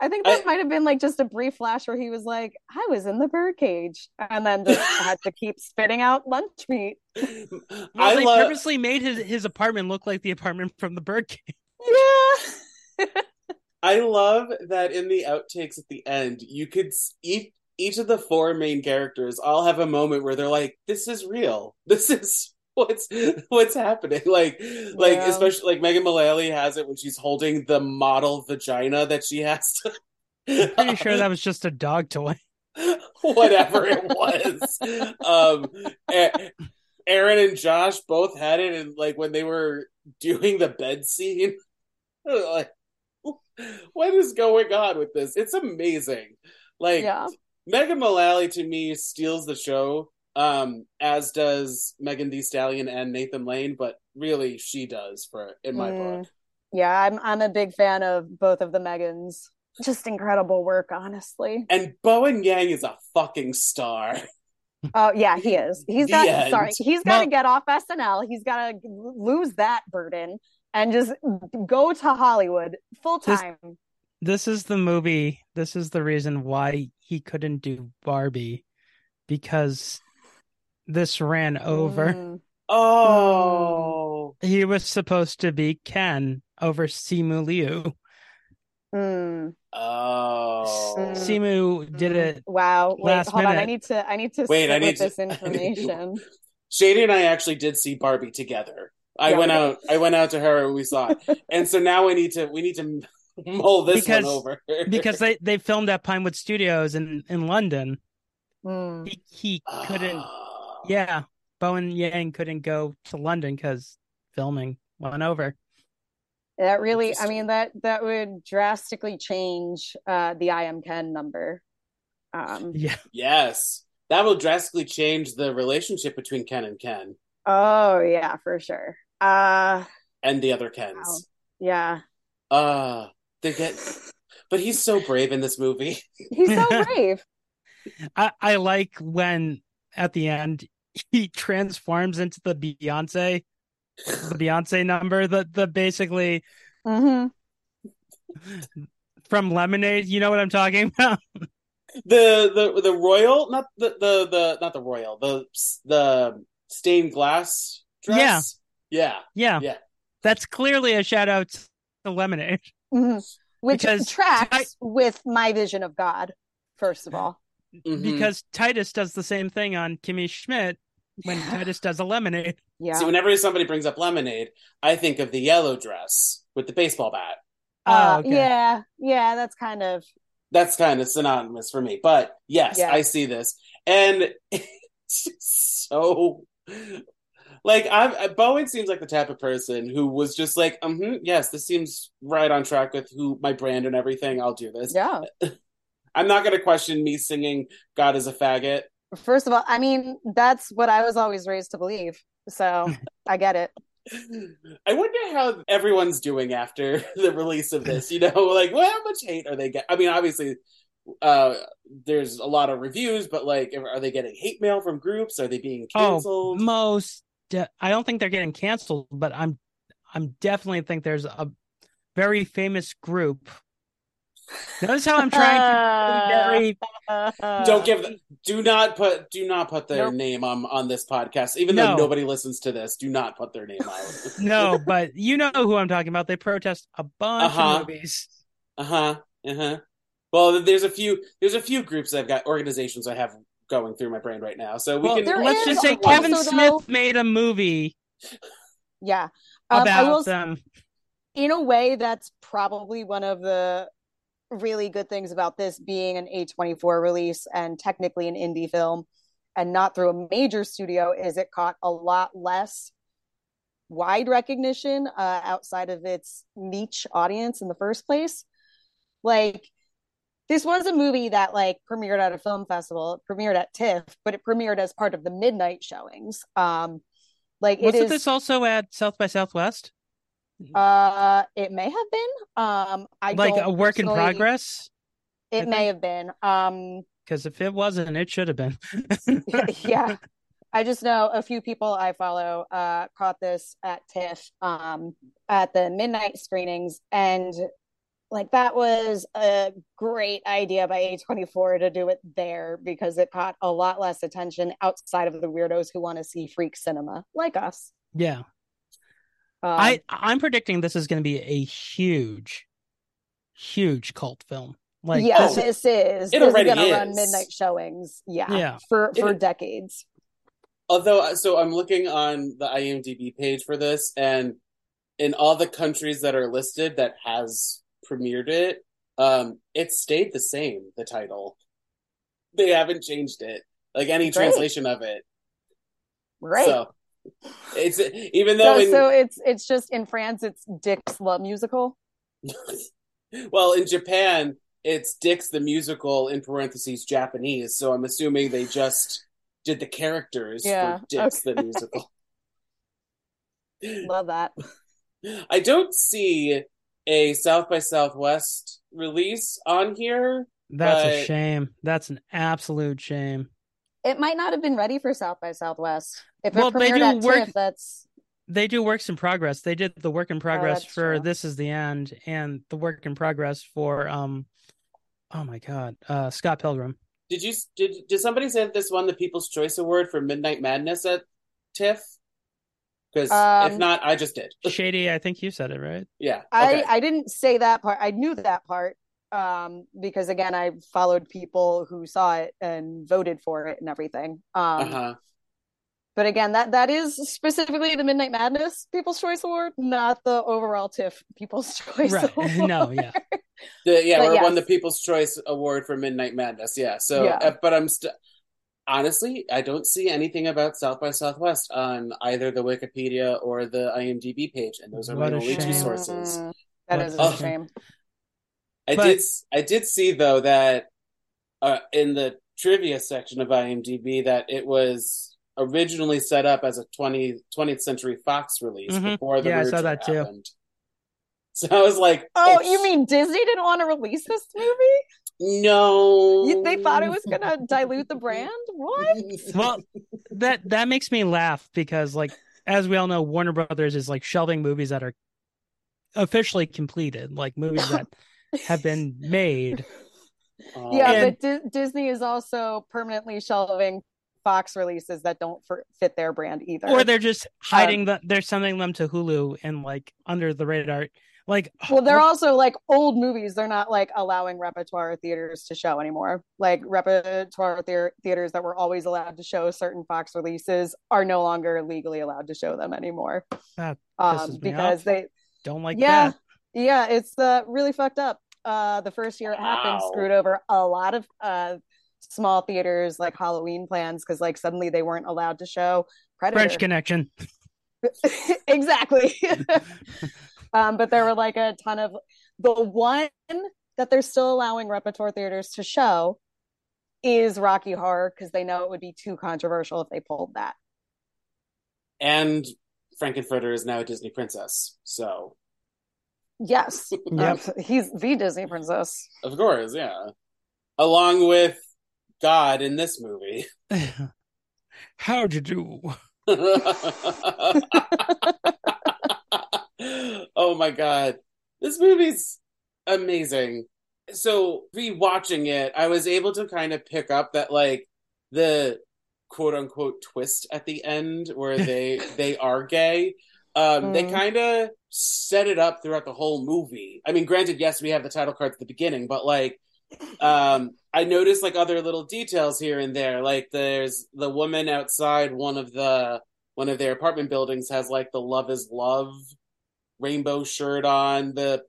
I think
I-
that might have been like just a brief flash where he was like, I was in the birdcage and then just had to keep spitting out lunch meat.
well,
I
they
love.
purposely made his, his apartment look like the apartment from the Birdcage.
Yeah.
I love that in the outtakes at the end, you could s- each each of the four main characters all have a moment where they're like, "This is real. This is what's what's happening." Like, like especially like Megan Mullally has it when she's holding the model vagina that she has to.
Pretty sure that was just a dog toy.
whatever it was. um, Aaron and Josh both had it, and like when they were doing the bed scene, like, what is going on with this? It's amazing. Like
Yeah.
Megan Mullally to me steals the show, um, as does Megan Thee Stallion and Nathan Lane, but really she does for in my
Mm.
book.
Yeah, I'm I'm a big fan of both of the Megans. Just incredible work, honestly.
And Bowen Yang is a fucking star.
Oh yeah, he is. He's
The
got
end.
sorry, he's got to
Well-
get off SNL. He's got to lose that burden and just go to Hollywood full
This-
time.
This is the movie. This is the reason why he couldn't do Barbie because this ran over.
Mm.
Oh.
He was supposed to be Ken over Simu Liu.
Mm.
Oh.
Mm.
Simu did it.
Wow. Wait,
last
hold on. I need to I need to
Wait, I need
with
to-
this
I need to-
information.
Shady and I actually did see Barbie together. I
Yeah,
went
we
out. I went out to her and we saw it. and so now we need to. We need to mull this
Because-
one over
because they, they filmed at Pinewood Studios in, in London.
Mm.
He, he couldn't. Yeah, Bowen Yang couldn't go to London because filming. went over.
That really, I mean that that would drastically change uh, the I am Ken number. Um,
Yeah.
Yes. That will drastically change the relationship between Ken and Ken
oh yeah, for sure. Uh,
and the other Kens.
Wow. yeah,
Uh they get but he's so brave in this movie.
he's so brave.
I, I like when at the end he transforms into the Beyonce the Beyonce number, the the basically
hmm
from Lemonade. You know what I'm talking about?
the the the royal not the the, the not the royal the the stained glass dress yeah
Yeah,
Yeah.
that's clearly a shout out to Lemonade.
hmm Which
Because
tracks
I-
with my vision of God. First of all,
Mhm.
because Titus does the same thing on Kimmy Schmidt when Titus does a lemonade.
yeah.
So whenever somebody brings up lemonade i think of the yellow dress with the baseball bat
Uh,
oh, okay.
Yeah, yeah, that's kind of
that's kind of synonymous for me but yes
Yeah.
i see this and it's so like i bowen seems like the type of person who was just like hmm yes this seems right on track with who my brand and everything i'll do this
yeah.
i'm not going to question me singing god is a faggot
First of all, I mean that's what I was always raised to believe, so I get it.
I wonder how everyone's doing after the release of this. You know, like well, how much hate are they getting? I mean, obviously, uh, there's a lot of reviews, but like, are they getting hate mail from groups? Are they being
Oh,
canceled?
most. De- I don't think they're getting canceled, but I'm, I'm definitely think there's a very famous group. Notice how I'm trying to be very
Don't give. Do not put. Do not put their
Nope.
name on on this podcast, even though nobody listens to this. Do not put their name out.
no, but you know who I'm talking about. They protest a bunch
Uh-huh.
of movies.
Uh huh. Uh huh. Well, there's a few. There's a few groups I've got organizations I have going through my brain right now. So we
Well,
can.
Let's just say
also,
Kevin
though-
Smith made a movie
Yeah. Um,
about
will
them.
in a way that's probably one of the really good things about this being an A24 release and technically an indie film and not through a major studio is it caught a lot less wide recognition uh, outside of its niche audience in the first place like this was a movie that like premiered at a film festival it premiered at TIFF but it premiered as part of the midnight showings um like it
Wasn't
is
this also at South by Southwest?
Uh, it may have been. Um, I
like a work in progress? I
It may have been. Um,
Because if it wasn't, it should have been.
yeah. I just know a few people I follow uh caught this at TIFF um at the midnight screenings and like that was a great idea by A24 to do it there because it caught a lot less attention outside of the weirdos who want to see freak cinema like us.
Yeah.
Um,
I I'm predicting this is going to be a huge, huge cult film. Like,
yeah,
Oh,
this is
it
this
already
is gonna run midnight showings. Yeah,
Yeah.
for for
It-
decades.
Although, so I'm looking on the IMDb page for this, and in all the countries that are listed that has premiered it, um, it stayed the same. The title, they haven't changed it, like any
Great.
translation of it.
Right.
So it's even though
So,
in,
so it's it's just in France it's Dick's Love Musical.
well in Japan it's Dick's the musical in parentheses Japanese. So I'm assuming they just did the characters
Yeah,
for Dick's the musical.
Love that.
I don't see a South by Southwest release on here.
that's a shame. That's an absolute shame.
It might not have been ready for South by Southwest. If it
Well, they do
at
work-
TIFF, that's
They do works in progress. They did the work in progress
Oh,
for
true.
This Is the End and the work in progress for um oh my god, uh Scott Pilgrim.
Did you did did somebody say that this won the People's Choice Award for Midnight Madness at TIFF? Because if
Um,
not, I just did.
Shady, I think you said it right.
Yeah.
I I didn't say that part. I knew that part um because again I followed people who saw it and voted for it and everything. Um
uh-huh.
but again that that is specifically the Midnight Madness People's Choice Award, not the overall TIFF People's Choice
Right.
Award.
no, yeah.
The, yeah,
But
we won the People's Choice Award for Midnight Madness. Yeah. So,
Yeah.
uh, but I'm still. honestly, I don't see anything about South by Southwest on either the Wikipedia or the IMDb page, and those are
What
my
a
only two sources.
That
What
is
a
a
shame.
shame.
I
But-
did I did see though that uh, in the trivia section of IMDb that it was originally set up as a 20, 20th Century Fox release
Mhm.
before the
Yeah, I saw
merger
that too.
happened. So I was like,
Oh,
oh,
you mean Disney didn't want to release this movie?
no?
They thought it was going to dilute the brand? What?
Well, that that makes me laugh because, like, as we all know, Warner Brothers is like shelving movies that are officially completed, like movies that have been made.
Oh.
Yeah,
And-
but Di- Disney is also permanently shelving Fox releases that don't for- fit their brand either.
Or they're just hiding the they're sending them to Hulu and like under the radar. Like,
well, they're also like old movies. They're not like allowing repertoire theaters to show anymore. Like repertoire thea- theaters that were always allowed to show certain Fox releases are no longer legally allowed to show them anymore.
That
Um,
me
because
off.
they,
don't like
yeah,
that.
Yeah, it's uh, really fucked up. Uh, the first year it happened
Wow.
screwed over a lot of uh, small theaters like Halloween plans because like suddenly they weren't allowed to show Predator.
French Connection.
exactly. um, but there were like a ton of the one that they're still allowing repertoire theaters to show is Rocky Horror because they know it would be too controversial if they pulled that.
and Frankenfurter is now a Disney princess, so
Yes,
Yep.
Uh, he's the Disney princess.
of course, yeah, along with God in this movie.
How'd you do?
oh my god. This movie's amazing. So, rewatching it, I was able to kind of pick up that like the quote unquote twist at the end where they they are gay. Um they
Mm.
kind of set it up throughout the whole movie. I mean, granted, yes, we have the title card at the beginning, but like um I noticed like other little details here and there. Like there's the woman outside one of the one of their apartment buildings has like the love is love rainbow shirt on. The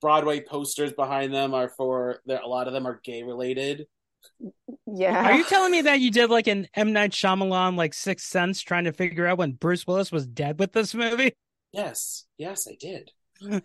Broadway posters behind them are for there a lot of them are gay related.
Yeah.
Are you telling me that you did like an M Night Shyamalan like Sixth Sense trying to figure out when Bruce Willis was dead with this movie?
Yes, yes, I did.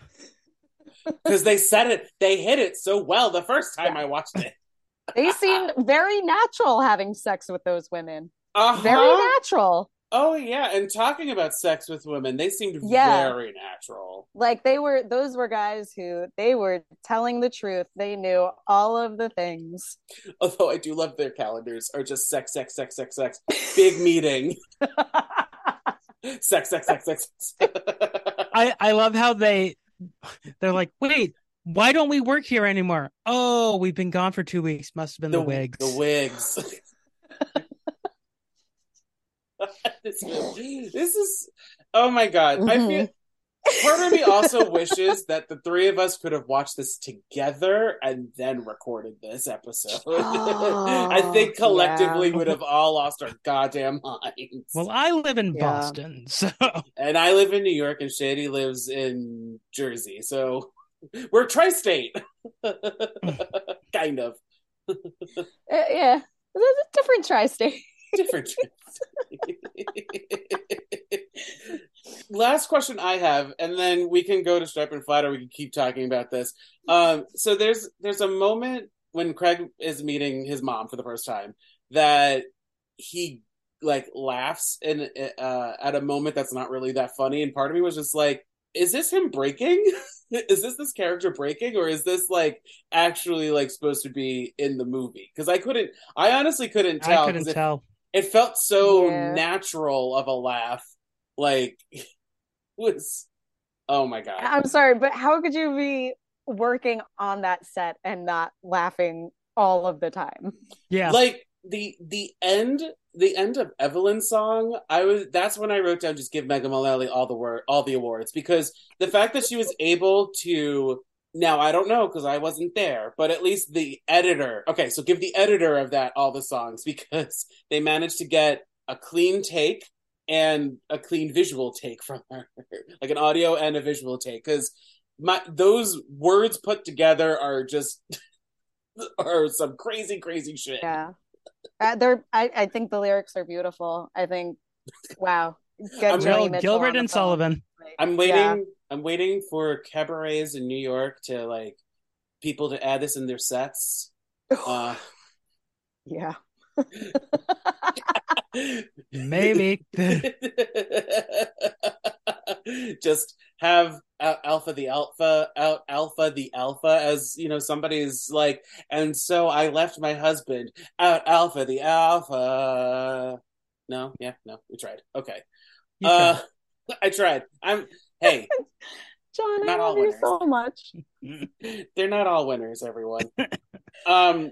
Because they said it, they hit it so well the first time I watched it.
they seemed very natural having sex with those women.
Uh-huh.
Very natural.
Oh yeah, and talking about sex with women, they seemed
Yeah.
very natural.
Like they were those were guys who they were telling the truth. They knew all of the things.
Although I do love their calendars are just sex, sex, sex, sex, sex. Big meeting. sex, sex, sex, sex. sex.
I I love how they they're like, wait, why don't we work here anymore? Oh, we've been gone for two weeks. Must have been the, wigs.
The wigs. this, this is oh my god. I feel mm-hmm. Part of me also wishes that the three of us could have watched this together and then recorded this episode. I think collectively
yeah.
would have all lost our goddamn minds.
Well, I live in
Yeah.
Boston, so
and I live in New York, and Shady lives in Jersey, so we're tri-state, kind of
Uh, yeah. There's a different tri-state.
different. Last question I have, and then we can go to Stripe and Flat, or we can keep talking about this. Um, so there's there's a moment when Craig is meeting his mom for the first time that he like laughs and uh, at a moment that's not really that funny, and part of me was just like, is this him breaking? is this this character breaking, or is this like actually like supposed to be in the movie? Because I couldn't, I honestly couldn't tell.
I
'cause
couldn't
it,
tell.
it felt so
Yeah.
natural of a laugh, like was. Oh my god!
I'm sorry, but how could you be working on that set and not laughing all of the time?
Yeah,
like the the end the end of Evelyn's song, I was that's when I wrote down just give Megan Mullally all the word all the awards because the fact that she was able to now I don't know because I wasn't there, but at least the editor. Okay, so give the editor of that all the songs because they managed to get a clean take and a clean visual take from her, like an audio and a visual take because my those words put together are just are some crazy crazy shit.
Yeah. Uh, they're. I, I think the lyrics are beautiful. I think. Wow. Get
I'm
Joni
Gil- Gilbert and. Sullivan.
Like,
I'm waiting.
yeah.
I'm waiting for cabarets in New York to like people to add this in their sets. Uh,
Yeah.
Maybe.
just have alpha the alpha out alpha the alpha as you know somebody's like and so i left my husband out alpha the alpha no yeah no we tried okay
You
uh
tried.
i tried i'm hey
Jon, I
Not all
love you
winners.
so much.
they're not all winners everyone um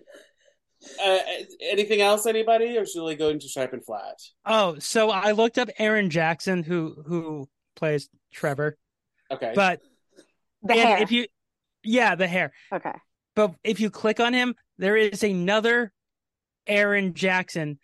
uh, anything else anybody or should we go into sharp and flat
Oh, so I looked up Aaron Jackson, who who plays Trevor,
okay
but
The hair.
if you, yeah, the hair.
Okay.
But if you click on him, there is another Aaron Jackson,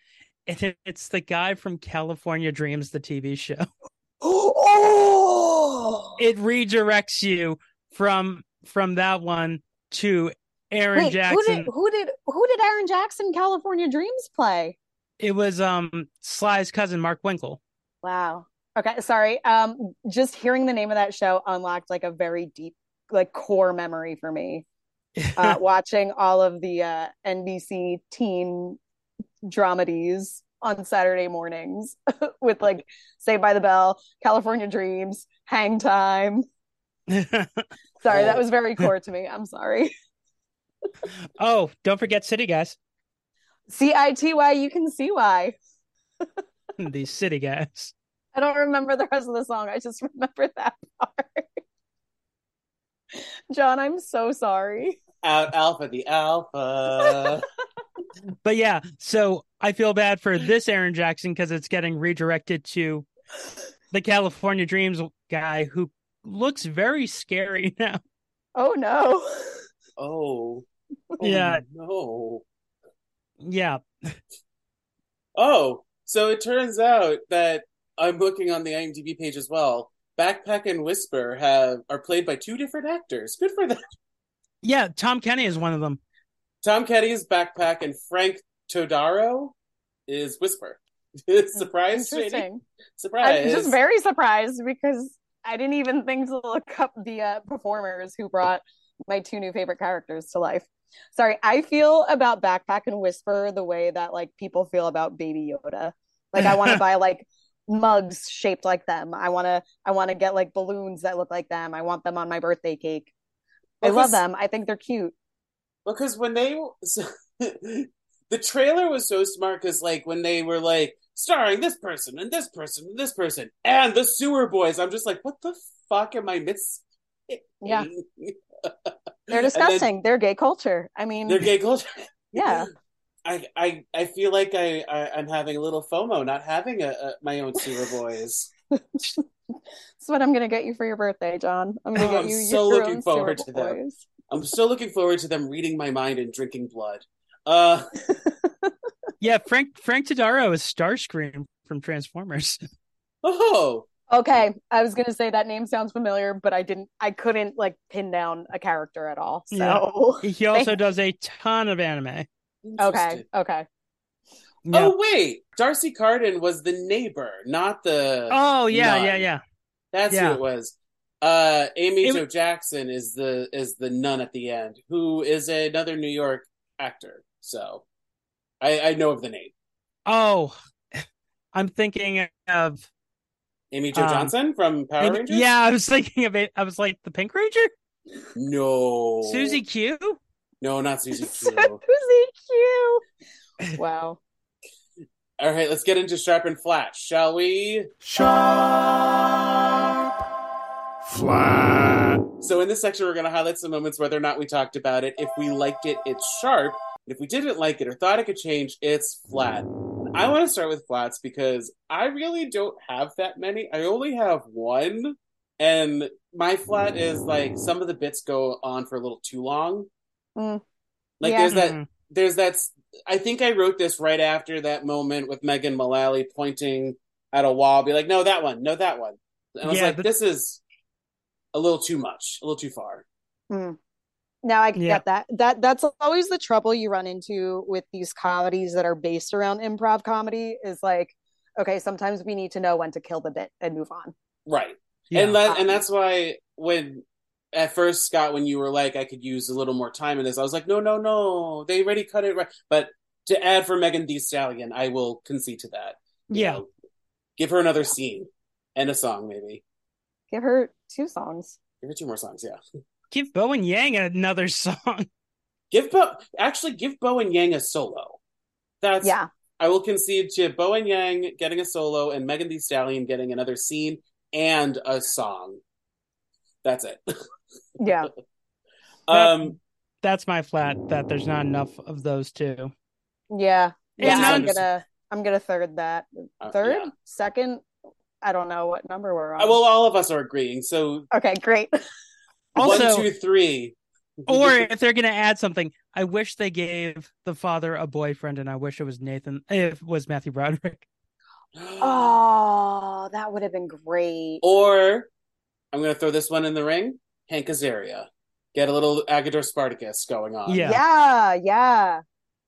and it- it's the guy from California Dreams, the TV show.
oh.
It redirects you from from that one to Aaron
Wait,
Jackson.
who did who did who did Aaron Jackson California Dreams play?
It was um Sly's cousin Mark Winkle.
Wow. Okay, sorry. Um just hearing the name of that show unlocked like a very deep like core memory for me. Uh watching all of the uh NBC teen dramedies on Saturday mornings with like Saved by the Bell, California Dreams, Hang Time. Sorry, that was very core to me. I'm sorry.
Oh, don't forget City Guys.
C I T Y, you can see why.
These City Guys.
I don't remember the rest of the song. I just remember that part. Jon, I'm so sorry.
out alpha the alpha
But yeah, so I feel bad for this Aaron Jackson because it's getting redirected to the California Dreams guy who looks very scary now.
Oh no.
Oh. Oh
Yeah.
No.
Yeah.
Oh, so it turns out that I'm looking on the IMDb page as well. Backpack and Whisper have are played by two different actors. Good for them.
Yeah, Tom Kenny is one of them.
Tom Kenny is Backpack and Frank Todaro is Whisper. Surprise, Shady?
Interesting.
Surprise.
I'm just very surprised because I didn't even think to look up the uh, performers who brought my two new favorite characters to life. Sorry, I feel about Backpack and Whisper the way that like people feel about Baby Yoda. Like I want to buy like mugs shaped like them. I want to I want to get like balloons that look like them. I want them on my birthday cake. I love them. I think they're cute.
Because when they so, the trailer was so smart because like when they were like starring this person and this person and this person and the sewer boys, I'm just like, what the fuck am I missing?
Yeah. They're
And then
disgusting. They're gay culture. I mean,
They're gay culture.
yeah.
I, I I feel like I, I I'm having a little FOMO not having a, a my own sewer boys.
That's what I'm gonna get you for your birthday, Jon. I'm gonna
Oh,
get
I'm
you
so
your
looking
own
forward
Sewer
to them. I'm still looking forward to them reading my mind and drinking blood. Uh,
Yeah, Frank Frank Todaro is Starscream from Transformers.
oh,
Okay, I was gonna say that name sounds familiar, but I didn't. I couldn't like pin down a character at all. So
He also does a ton of anime.
okay, okay.
Yeah.
Oh wait, D'Arcy Carden was the neighbor, not the.
Oh, yeah,
nun.
yeah, yeah.
That's
yeah.
who it was. Uh, Amy
It
Jo
w-
Jackson is the is the nun at the end, who is another New York actor. So, I I know of the name.
Oh, I'm thinking of
Amy Jo
Um,
Johnson from Power
maybe-
Rangers.
yeah. I was thinking of it. I was like the Pink Ranger,
No.
Susie Q.
No, not Susie Q.
Susie
Q.
Q. Wow.
All right, let's get into sharp and flat, shall we?
Sharp, flat.
So in this section, we're going to highlight some moments whether or not we talked about it. If we liked it, it's sharp. If we didn't like it or thought it could change, it's flat. I want to start with flats because I really don't have that many. I only have one, and my flat is like some of the bits go on for a little too long.
Mm.
Like
Yeah.
there's that
Mhm.
there's that I think I wrote this right after that moment with Megan Mullally pointing at a wall, be like, no, that one, no, that one. And I was
Yeah,
like,
but-
this is a little too much, a little too far.
Hmm. Now I can
Yeah.
get that. That that's always the trouble you run into with these comedies that are based around improv comedy is like, okay, sometimes we need to know when to kill the bit and move on.
Right.
Yeah.
And that and that's why when at first Scott, when you were like, I could use a little more time in this, I was like, no, no, no, they already cut it right. But to add for Megan Thee Stallion, I will concede to that.
Yeah.
know, give her another scene and a song, maybe.
Give her two songs.
Give her two more songs, yeah.
Give Bowen Yang another song.
Give Bo actually give Bowen Yang a solo. That's
Yeah.
I will concede to Bowen Yang getting a solo and Megan Thee Stallion getting another scene and a song. That's it.
Yeah.
um
That's my flat. That there's not enough of those two.
Yeah. Yeah. I'm
none-
gonna I'm gonna third that.
uh,
Third?
yeah.
Second? I don't know what number we're on.
Uh, well, all of us are agreeing. So
okay, great.
Also,
one, two, three.
or if they're gonna add something, I wish they gave the father a boyfriend, and I wish it was Nathan. It was Matthew Broderick.
Oh, that would have been great.
Or I'm going to throw this one in the ring. Hank Azaria. Get a little Agador Spartacus going on.
Yeah.
Yeah, yeah.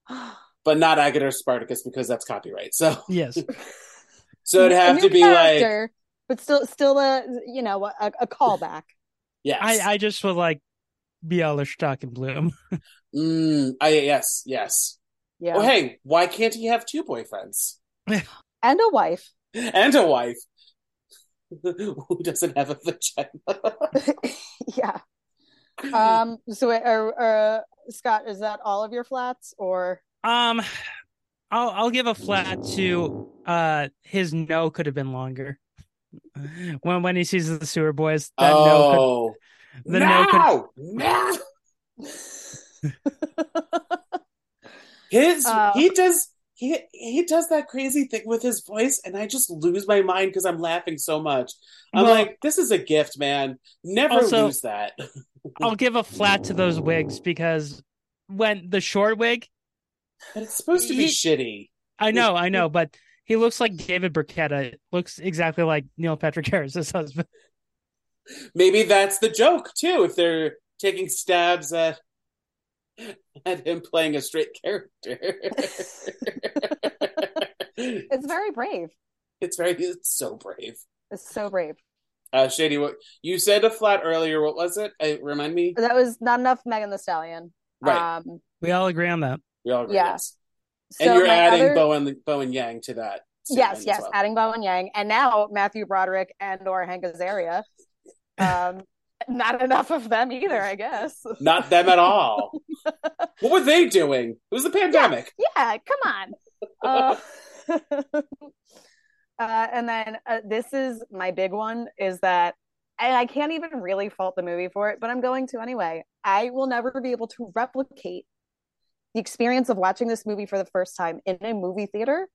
But not Agador Spartacus because that's copyright. So
Yes.
so it'd have to be like
but still still a you know a, a callback.
Yes.
I I just would like Bialystock and Bloom.
Mm, I yes, yes.
Yeah.
Oh hey, why can't he have two boyfriends?
And a wife.
And a wife. Who doesn't have a vagina?
yeah. Um so are, are Scott, is that all of your flats or
Um, I'll I'll give a flat to uh his no could have been longer. When when he sees the sewer boys, that no
oh,
could the no could
no, no. His
Uh,
he does he he does that crazy thing with his voice, and I just lose my mind because I'm laughing so much. I'm
Well-
like, this is a gift, man. Never
Also-
lose that.
I'll give a flat to those wigs because when the short wig,
But it's supposed to be
He-
shitty.
I know, I know, but he looks like David Burtka. Looks exactly like Neil Patrick Harris's husband.
Maybe that's the joke too. If they're taking stabs at at him playing a straight character,
it's very brave.
it's very it's so brave.
It's so brave.
Uh, Shady, what you said a flat earlier? What was it? I, remind me.
That was not enough Megan the Stallion.
Right.
Um
We all agree on that.
We all agree,
yeah.
yes.
So
And you're adding
other-
Bowen Yang to that.
Yes, yes,
well.
adding Bowen Yang, and now Matthew Broderick and or Hank Azaria. Um, not enough of them either, I guess.
Not them at all. what were they doing? It was the pandemic.
Yeah, come on. Uh, uh, and then uh, this is my big one: is that, and I can't even really fault the movie for it, but I'm going to anyway. I will never be able to replicate the experience of watching this movie for the first time in a movie theater,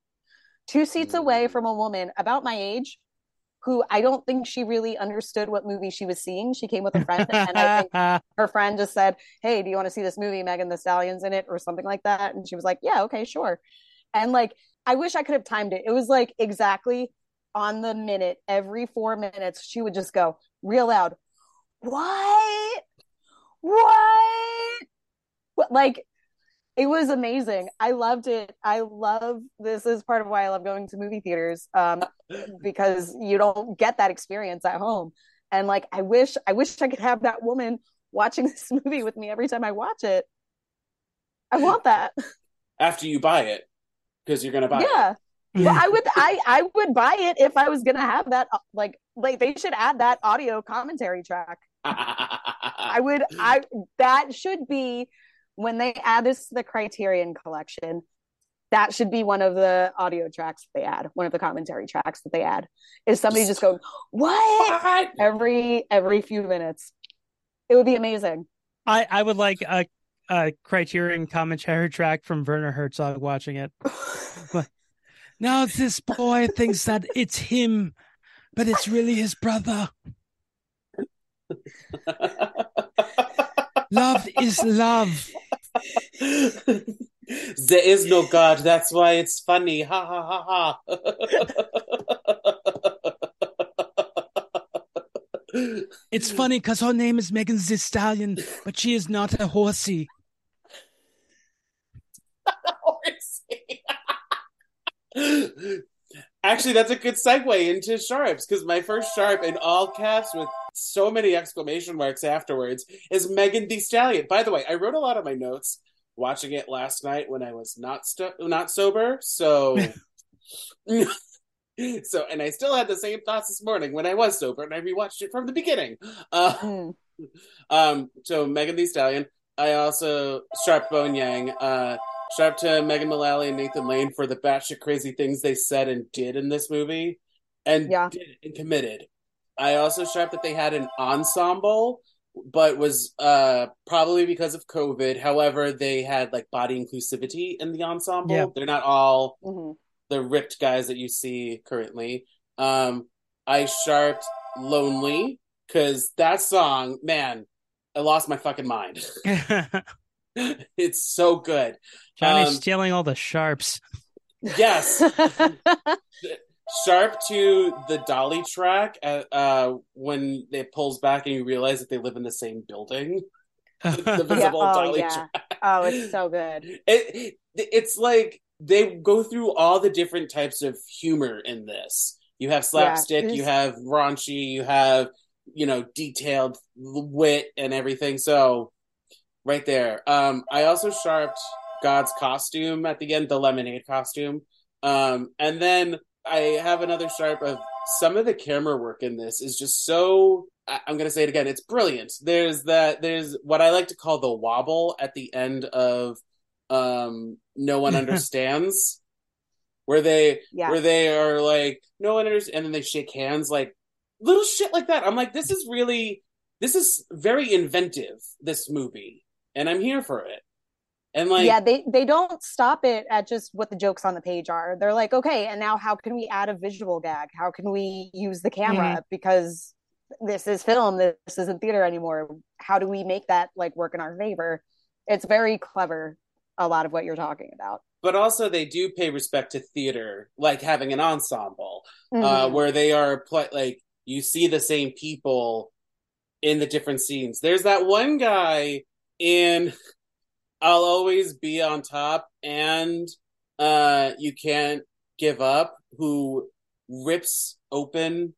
two seats away mm. from a woman about my age who I don't think she really understood what movie she was seeing. She came with a friend, and I think her friend just said, Hey, do you want to see this movie? Megan the Stallion's in it, or something like that. And she was like, Yeah, okay, sure. And like, I wish I could have timed it. It was like exactly on the minute, every four minutes, she would just go real loud, What? What? What? Like, it was amazing. I loved it. I love this is part of why I love going to movie theaters um, because you don't get that experience at home. And like, I wish, I wish I could have that woman watching this movie with me every time I watch it. I want that.
After you buy it, because you're gonna buy
yeah. Well, I would, I, I would buy it if I was gonna have that. Like, like they should add that audio commentary track. I would, I that should be when they add this to the Criterion collection. That should be one of the audio tracks they add. One of the commentary tracks that they add is somebody just going, "What?"
What?
every every few minutes. It would be amazing.
I, I would like a, a Criterion commentary track from Werner Herzog watching it. Now this boy thinks that it's him, but it's really his brother. Love is love.
There is no God. That's why it's funny. Ha ha ha ha.
It's funny because her name is Megan Thee Stallion, but she is not a horsey.
Actually, that's a good segue into sharps because my first sharp in all caps with so many exclamation marks afterwards is Megan Thee Stallion. By the way, I wrote a lot of my notes watching it last night when I was not not sober. So, so, and I still had the same thoughts this morning when I was sober, and I rewatched it from the beginning. Uh,
Mm.
um, so Megan Thee Stallion. I also sharp Bowen Yang. Uh, sharp to Megan Mullally and Nathan Lane for the batshit crazy things they said and did in this movie, and
Yeah.
did and committed. I also sharp that they had an ensemble, but was uh probably because of COVID. However, they had like body inclusivity in the ensemble.
Yeah.
They're not all
Mhm.
the ripped guys that you see currently. Um, I sharped Lonely because that song, man, I lost my fucking mind. it's so good.
Johnny's
Um,
stealing all the sharps.
Yes. Sharp to the Dolly track uh, uh, when it pulls back and you realize that they live in the same building. the
yeah.
visible
Oh,
dolly
yeah. Oh, it's so good.
It, it it's like they go through all the different types of humor in this. You have slapstick,
it's-
you have raunchy, you have you know detailed wit and everything. So right there. Um, I also sharped God's costume at the end, the lemonade costume. Um, and then I have another sharp of some of the camera work in this is just so I- I'm gonna say it again, it's brilliant. There's that there's what I like to call the wobble at the end of um No One Understands. Where they
Yeah.
where they are like, no one understands and then they shake hands like little shit like that. I'm like, this is really this is very inventive, this movie. And I'm here for it. And like
yeah, they they don't stop it at just what the jokes on the page are. They're like, okay, and now how can we add a visual gag? How can we use the camera because this is film, this isn't theater anymore. How do we make that like work in our favor? It's very clever. A lot of what you're talking about.
but also they do pay respect to theater, like having an ensemble. uh,
Mhm.
where they are pl- like you see the same people in the different scenes. There's that one guy in I'll always be on top and uh you can't give up who rips open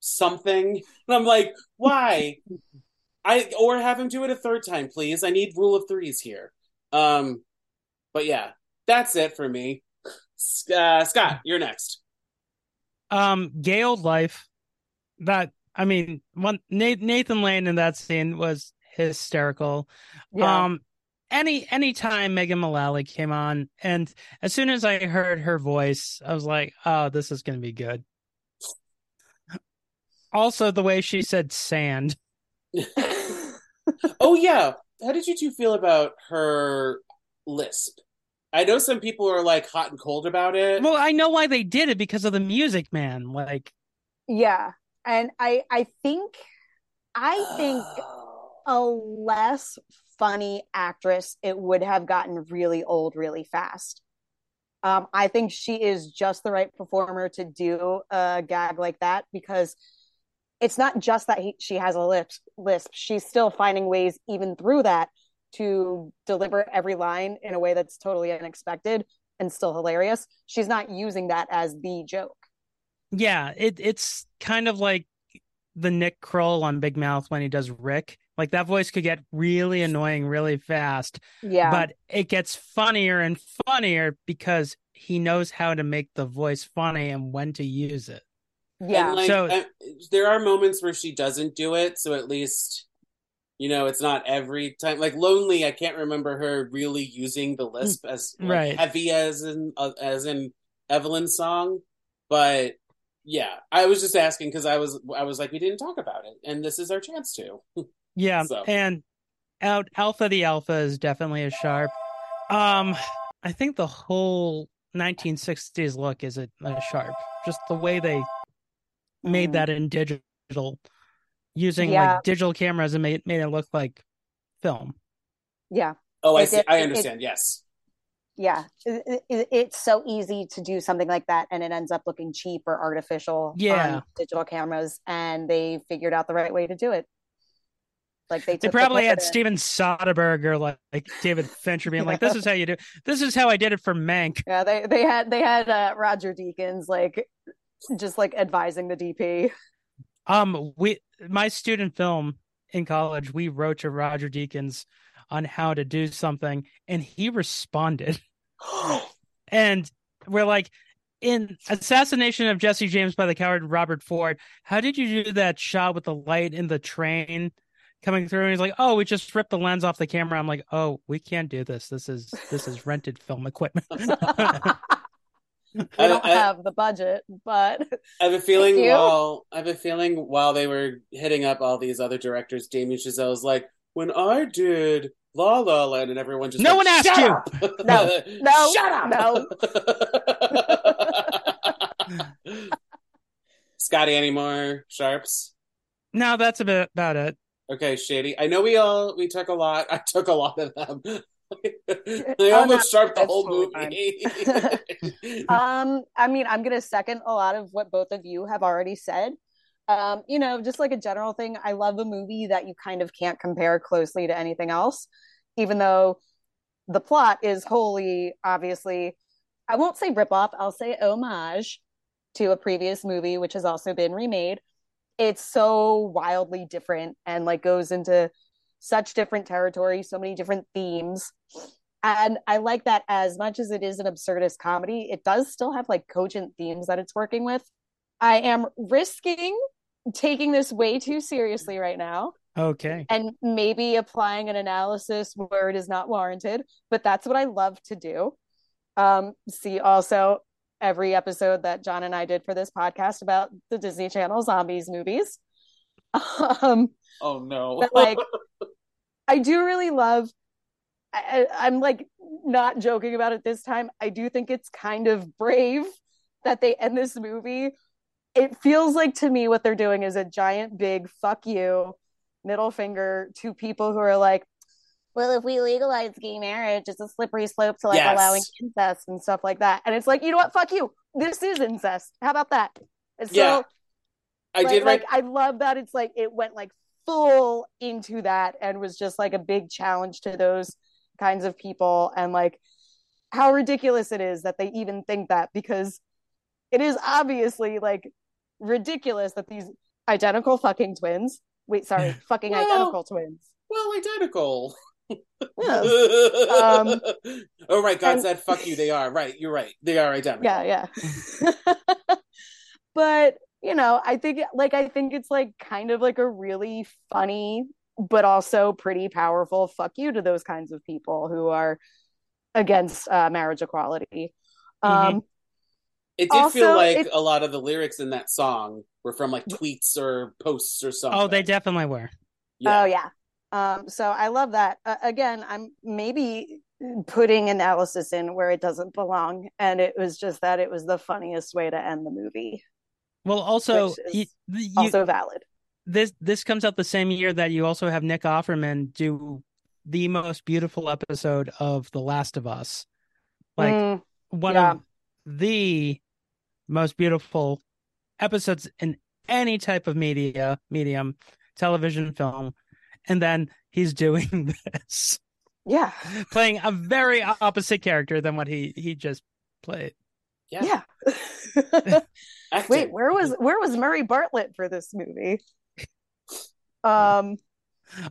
something. And I'm like why? I or have him do it a third time please. I need rule of threes here. Um but yeah that's it for me. Uh, Scott you're next.
Um, gay old life. That I mean, one Nathan Lane in that scene was hysterical.
yeah.
Um, any anytime Megan Mullally came on, and as soon as I heard her voice, I was like, "Oh, this is going to be good." Also, the way she said "sand."
Oh yeah. How did you two feel about her lisp? I know some people are like hot and cold about it.
Well, I know why they did it because of the music, man. Like,
yeah, and I I think I think a less funny actress, it would have gotten really old really fast. Um, I think she is just the right performer to do a gag like that because it's not just that he, she has a lisp, lisp. She's still finding ways, even through that, to deliver every line in a way that's totally unexpected and still hilarious. She's not using that as the joke.
yeah, it it's kind of like the Nick Kroll on Big Mouth when he does Rick. Like that voice could get really annoying really fast,
Yeah.
but it gets funnier and funnier because he knows how to make the voice funny and when to use it.
yeah.
Like,
So-
I- there are moments where she doesn't do it, so at least you know it's not every time. Like Lonely, I can't remember her really using the lisp as like,
Right.
heavy as in uh, as in Evelyn's song, but yeah, I was just asking because I was I was like we didn't talk about it, and this is our chance to.
Yeah,
So.
and out Alpha the Alpha is definitely a sharp. Um, I think the whole 1960s look is a, a sharp. Just the way they made
Mhm.
that in digital, using
Yeah.
like digital cameras and made made it look like film.
yeah.
Oh, I
It
see.
did-
I
it-
understand. yes.
yeah, it, it, it's so easy to do something like that, and it ends up looking cheap or artificial
Yeah.
on digital cameras. And they figured out the right way to do it. Like they,
They
took the
probably had Steven Soderbergh or like, like David Fincher being like, "This is how you do. This is how I did it for Mank."
Yeah, they they had they had uh, Roger Deakins like just like advising the DP.
Um, we my student film in college, we wrote to Roger Deakins on how to do something, and he responded. and we're like, in Assassination of Jesse James by the coward Robert Ford, how did you do that shot with the light in the train coming through? And he's like, Oh, we just ripped the lens off the camera. I'm like, Oh, we can't do this. This is this is rented film equipment.
we
I-
don't
I-
have the budget, but
I have a feeling while I have a feeling while they were hitting up all these other directors, Damien Chazelle was like, "When I did La La Land," and everyone just
No
went,
one asked you."
up!"
No, no,
shut up, no. Scotty, any more sharps?
no, that's about about it.
Okay, shady. I know we all we took a lot. I took a lot of them. they
Oh,
almost
no,
sharped the whole movie.
um I mean I'm gonna second a lot of what both of you have already said. Um, you know, just like a general thing, I love a movie that you kind of can't compare closely to anything else, even though the plot is wholly obviously I won't say ripoff, I'll say homage to a previous movie which has also been remade. It's so wildly different and like goes into such different territory, so many different themes. And I like that as much as it is an absurdist comedy, it does still have like cogent themes that it's working with. I am risking taking this way too seriously right now
Okay.
and maybe applying an analysis where it is not warranted, but that's what I love to do. Um, see also every episode that Jon and I did for this podcast about the Disney Channel zombies movies. Um,
oh no!
but like I do really love I, I- I'm like not joking about it this time. I do think it's kind of brave that they end this movie. It feels like to me what they're doing is a giant big fuck you middle finger to people who are like, well, if we legalize gay marriage, it's a slippery slope to like
Yes.
allowing incest and stuff like that. And it's like, you know what? Fuck you. This is incest. How about that? And so
Yeah. I
but,
did
like
write.
I love that it's like it went like full into that and was just like a big challenge to those kinds of people and like how ridiculous it is that they even think that because it is obviously like ridiculous that these identical fucking twins wait sorry fucking
Well,
identical twins
Well, identical.
Yes. Um,
oh right, God
and-
said "fuck you." They are right. You're right. They are identical.
yeah yeah but you know i think like i think it's like kind of like a really funny but also pretty powerful fuck you to those kinds of people who are against uh, marriage equality um
It did feel like
it-
a lot of the lyrics in that song were from like tweets or posts or something.
Oh, they definitely were.
Yeah.
oh yeah um so i love that. Uh, again i'm maybe putting analysis in where it doesn't belong and it was just that it was the funniest way to end the movie
Well, also, you, you-
also valid.
This this comes out the same year that you also have Nick Offerman do the most beautiful episode of The Last of Us, like
Mm,
one
yeah.
of the most beautiful episodes in any type of media, medium, television, film, and then he's doing this,
yeah
playing a very opposite character than what he he just played.
Yeah.
yeah Wait, where was where was Murray Bartlett for this movie? Um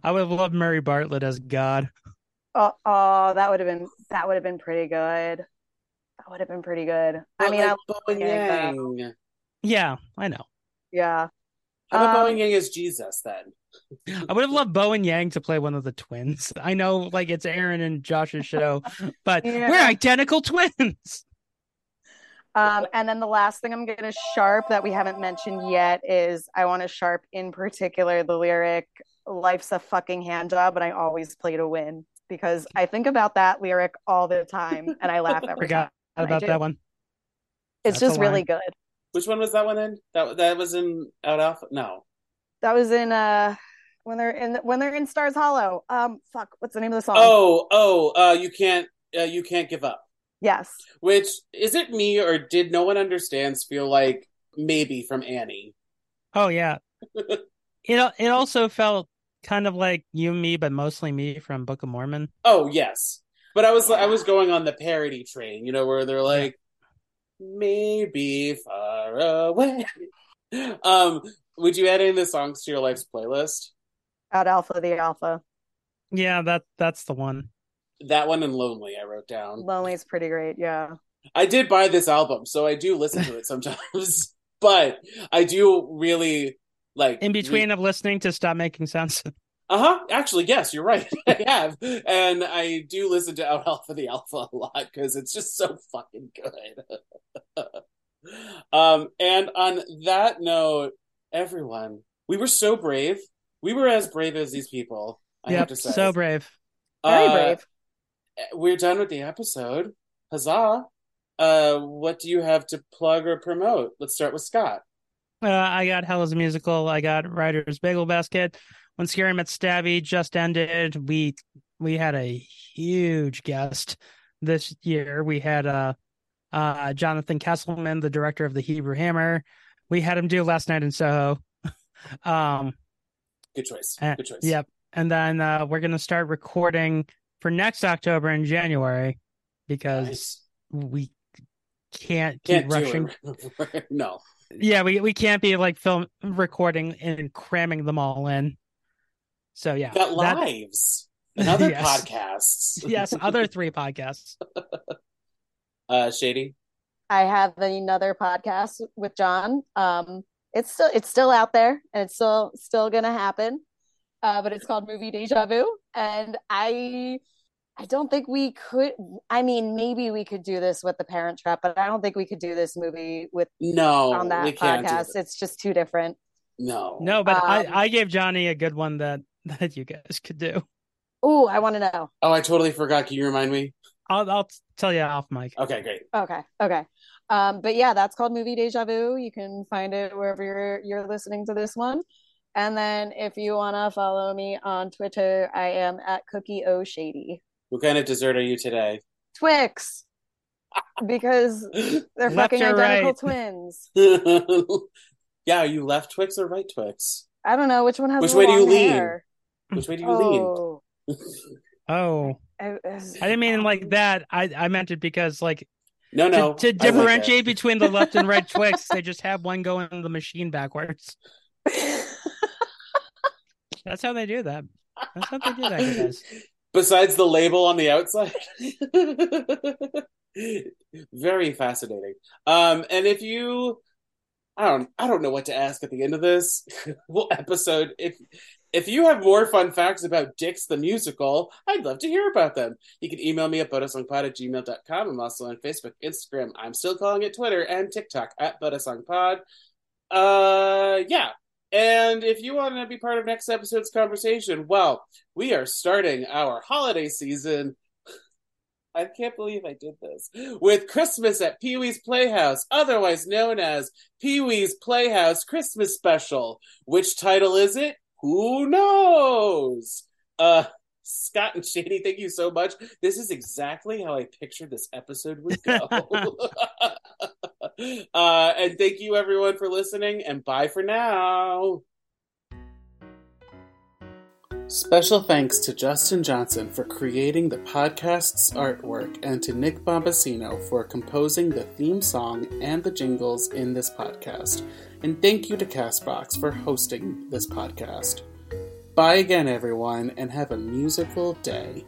I would have loved Murray Bartlett as God.
oh, oh that would have been that would have been pretty good. That would have been pretty good. I mean,
like,
I,
Bo and
yeah,
Yang.
Yeah, I know.
yeah.
How about Bo
Um,
and Yang as Jesus then?
I would have loved Bowen Yang to play one of the twins. I know, like it's Aaron and Josh's show, but
Yeah.
we're identical twins.
Um, and then the last thing I'm gonna sharp that we haven't mentioned yet is I want to sharp in particular the lyric "Life's a fucking hand job," and I always play to win because I think about that lyric all the time and I laugh every
Forgot
time. I
about that one.
It's
That's
just really good.
Which one was that one in? That that was in Out Alpha? No.
That was in uh when they're in when they're in Stars Hollow. Um, fuck, what's the name of the song?
Oh, oh, uh, you can't, uh, you can't give up.
Yes.
Which is it me or did no one understands feel like maybe from Annie?
Oh yeah. it it also felt kind of like you and me, but mostly me from Book of Mormon.
Oh yes, but I was I was going on the parody train, you know, where they're like, maybe far away. um, would you add any of the songs to your life's playlist?
Out Alpha the Alpha.
Yeah, that that's the one.
That one and Lonely, I wrote down.
Lonely's pretty great. Yeah.
I did buy this album, so I do listen to it sometimes. but I do really like
In between of listening to Stop Making Sense.
Uh huh. Actually, yes, you're right. I have, and I do listen to Out Alpha the Alpha a lot because it's just so fucking good. um, and on that note, everyone, we were so brave. We were as brave as these people. I have to say,
so brave.
Very
Uh,
brave.
We're done with the episode. Huzzah! Uh, what do you have to plug or promote? Let's start with Scott.
Uh, I got Hell is a Musical. I got Writer's Bagel Basket. When Scary Met Stabby just ended, we we had a huge guest this year. We had uh, uh, Jonathan Kesselman, the director of the Hebrew Hammer. We had him do Last Night in Soho. um,
Good choice. Good choice.
Yep. And then uh, we're going to start recording for next October and January because
Nice.
we can't keep
Can't
rushing.
no.
Yeah, we, we can't be like film recording and cramming them all in. So yeah,
Got
that-
lives and other
Yes.
podcasts.
yes, other three podcasts.
Uh, Shady.
I have another podcast with Jon. Um, it's still it's still out there and it's still still gonna happen. Uh, but it's called Movie Deja Vu, and I I don't think we could. I mean, maybe we could do this with the Parent Trap, but I don't think we could do this movie with
No,
on that
we can't do
podcast.
that.
It's just too different.
No,
No, but
Um,
I, I gave Johnny a good one that that you guys could do.
Oh, I want to know.
Oh, I totally forgot. Can you remind me?
I'll I'll tell you off mic.
Okay, great.
Okay, okay. Um, but yeah, that's called Movie Deja Vu. You can find it wherever you're you're listening to this one. And then if you wanna follow me on Twitter, I am at Cookie O Shady.
What kind of dessert are you today?
Twix. Because they're fucking identical
right?
twins.
yeah, are you left Twix or right Twix?
I don't know which one has
Which
the
way do you
long
lean? Which way do you lean?
Oh, I,
I didn't mean like that. I I meant it because like
No, no.
to, to
I like
differentiate between the left and right Twix, they just have one going in the machine backwards. That's how they do that. That's how they do that, guys.
Besides the label on the outside. Very fascinating. Um, and if you I don't I don't know what to ask at the end of this well, episode. If if you have more fun facts about Dicks the musical, I'd love to hear about them. You can email me at butasongpod at gmail.com. I'm also on Facebook, Instagram. I'm still calling it Twitter and TikTok at butasongpod. Uh yeah. And if you want to be part of next episode's conversation, well, we are starting our holiday season. I can't believe I did this. With Christmas at Pee Wee's Playhouse, otherwise known as Pee Wee's Playhouse Christmas Special. Which title is it? Who knows? Uh, Scott and Shady, thank you so much. This is exactly how I pictured this episode would go. uh, and thank you everyone for listening, and bye for now. Special thanks to Justin Johnson for creating the podcast's artwork and to Nick Bombasino for composing the theme song and the jingles in this podcast. And thank you to Castbox for hosting this podcast. Bye again, everyone, and have a musical day.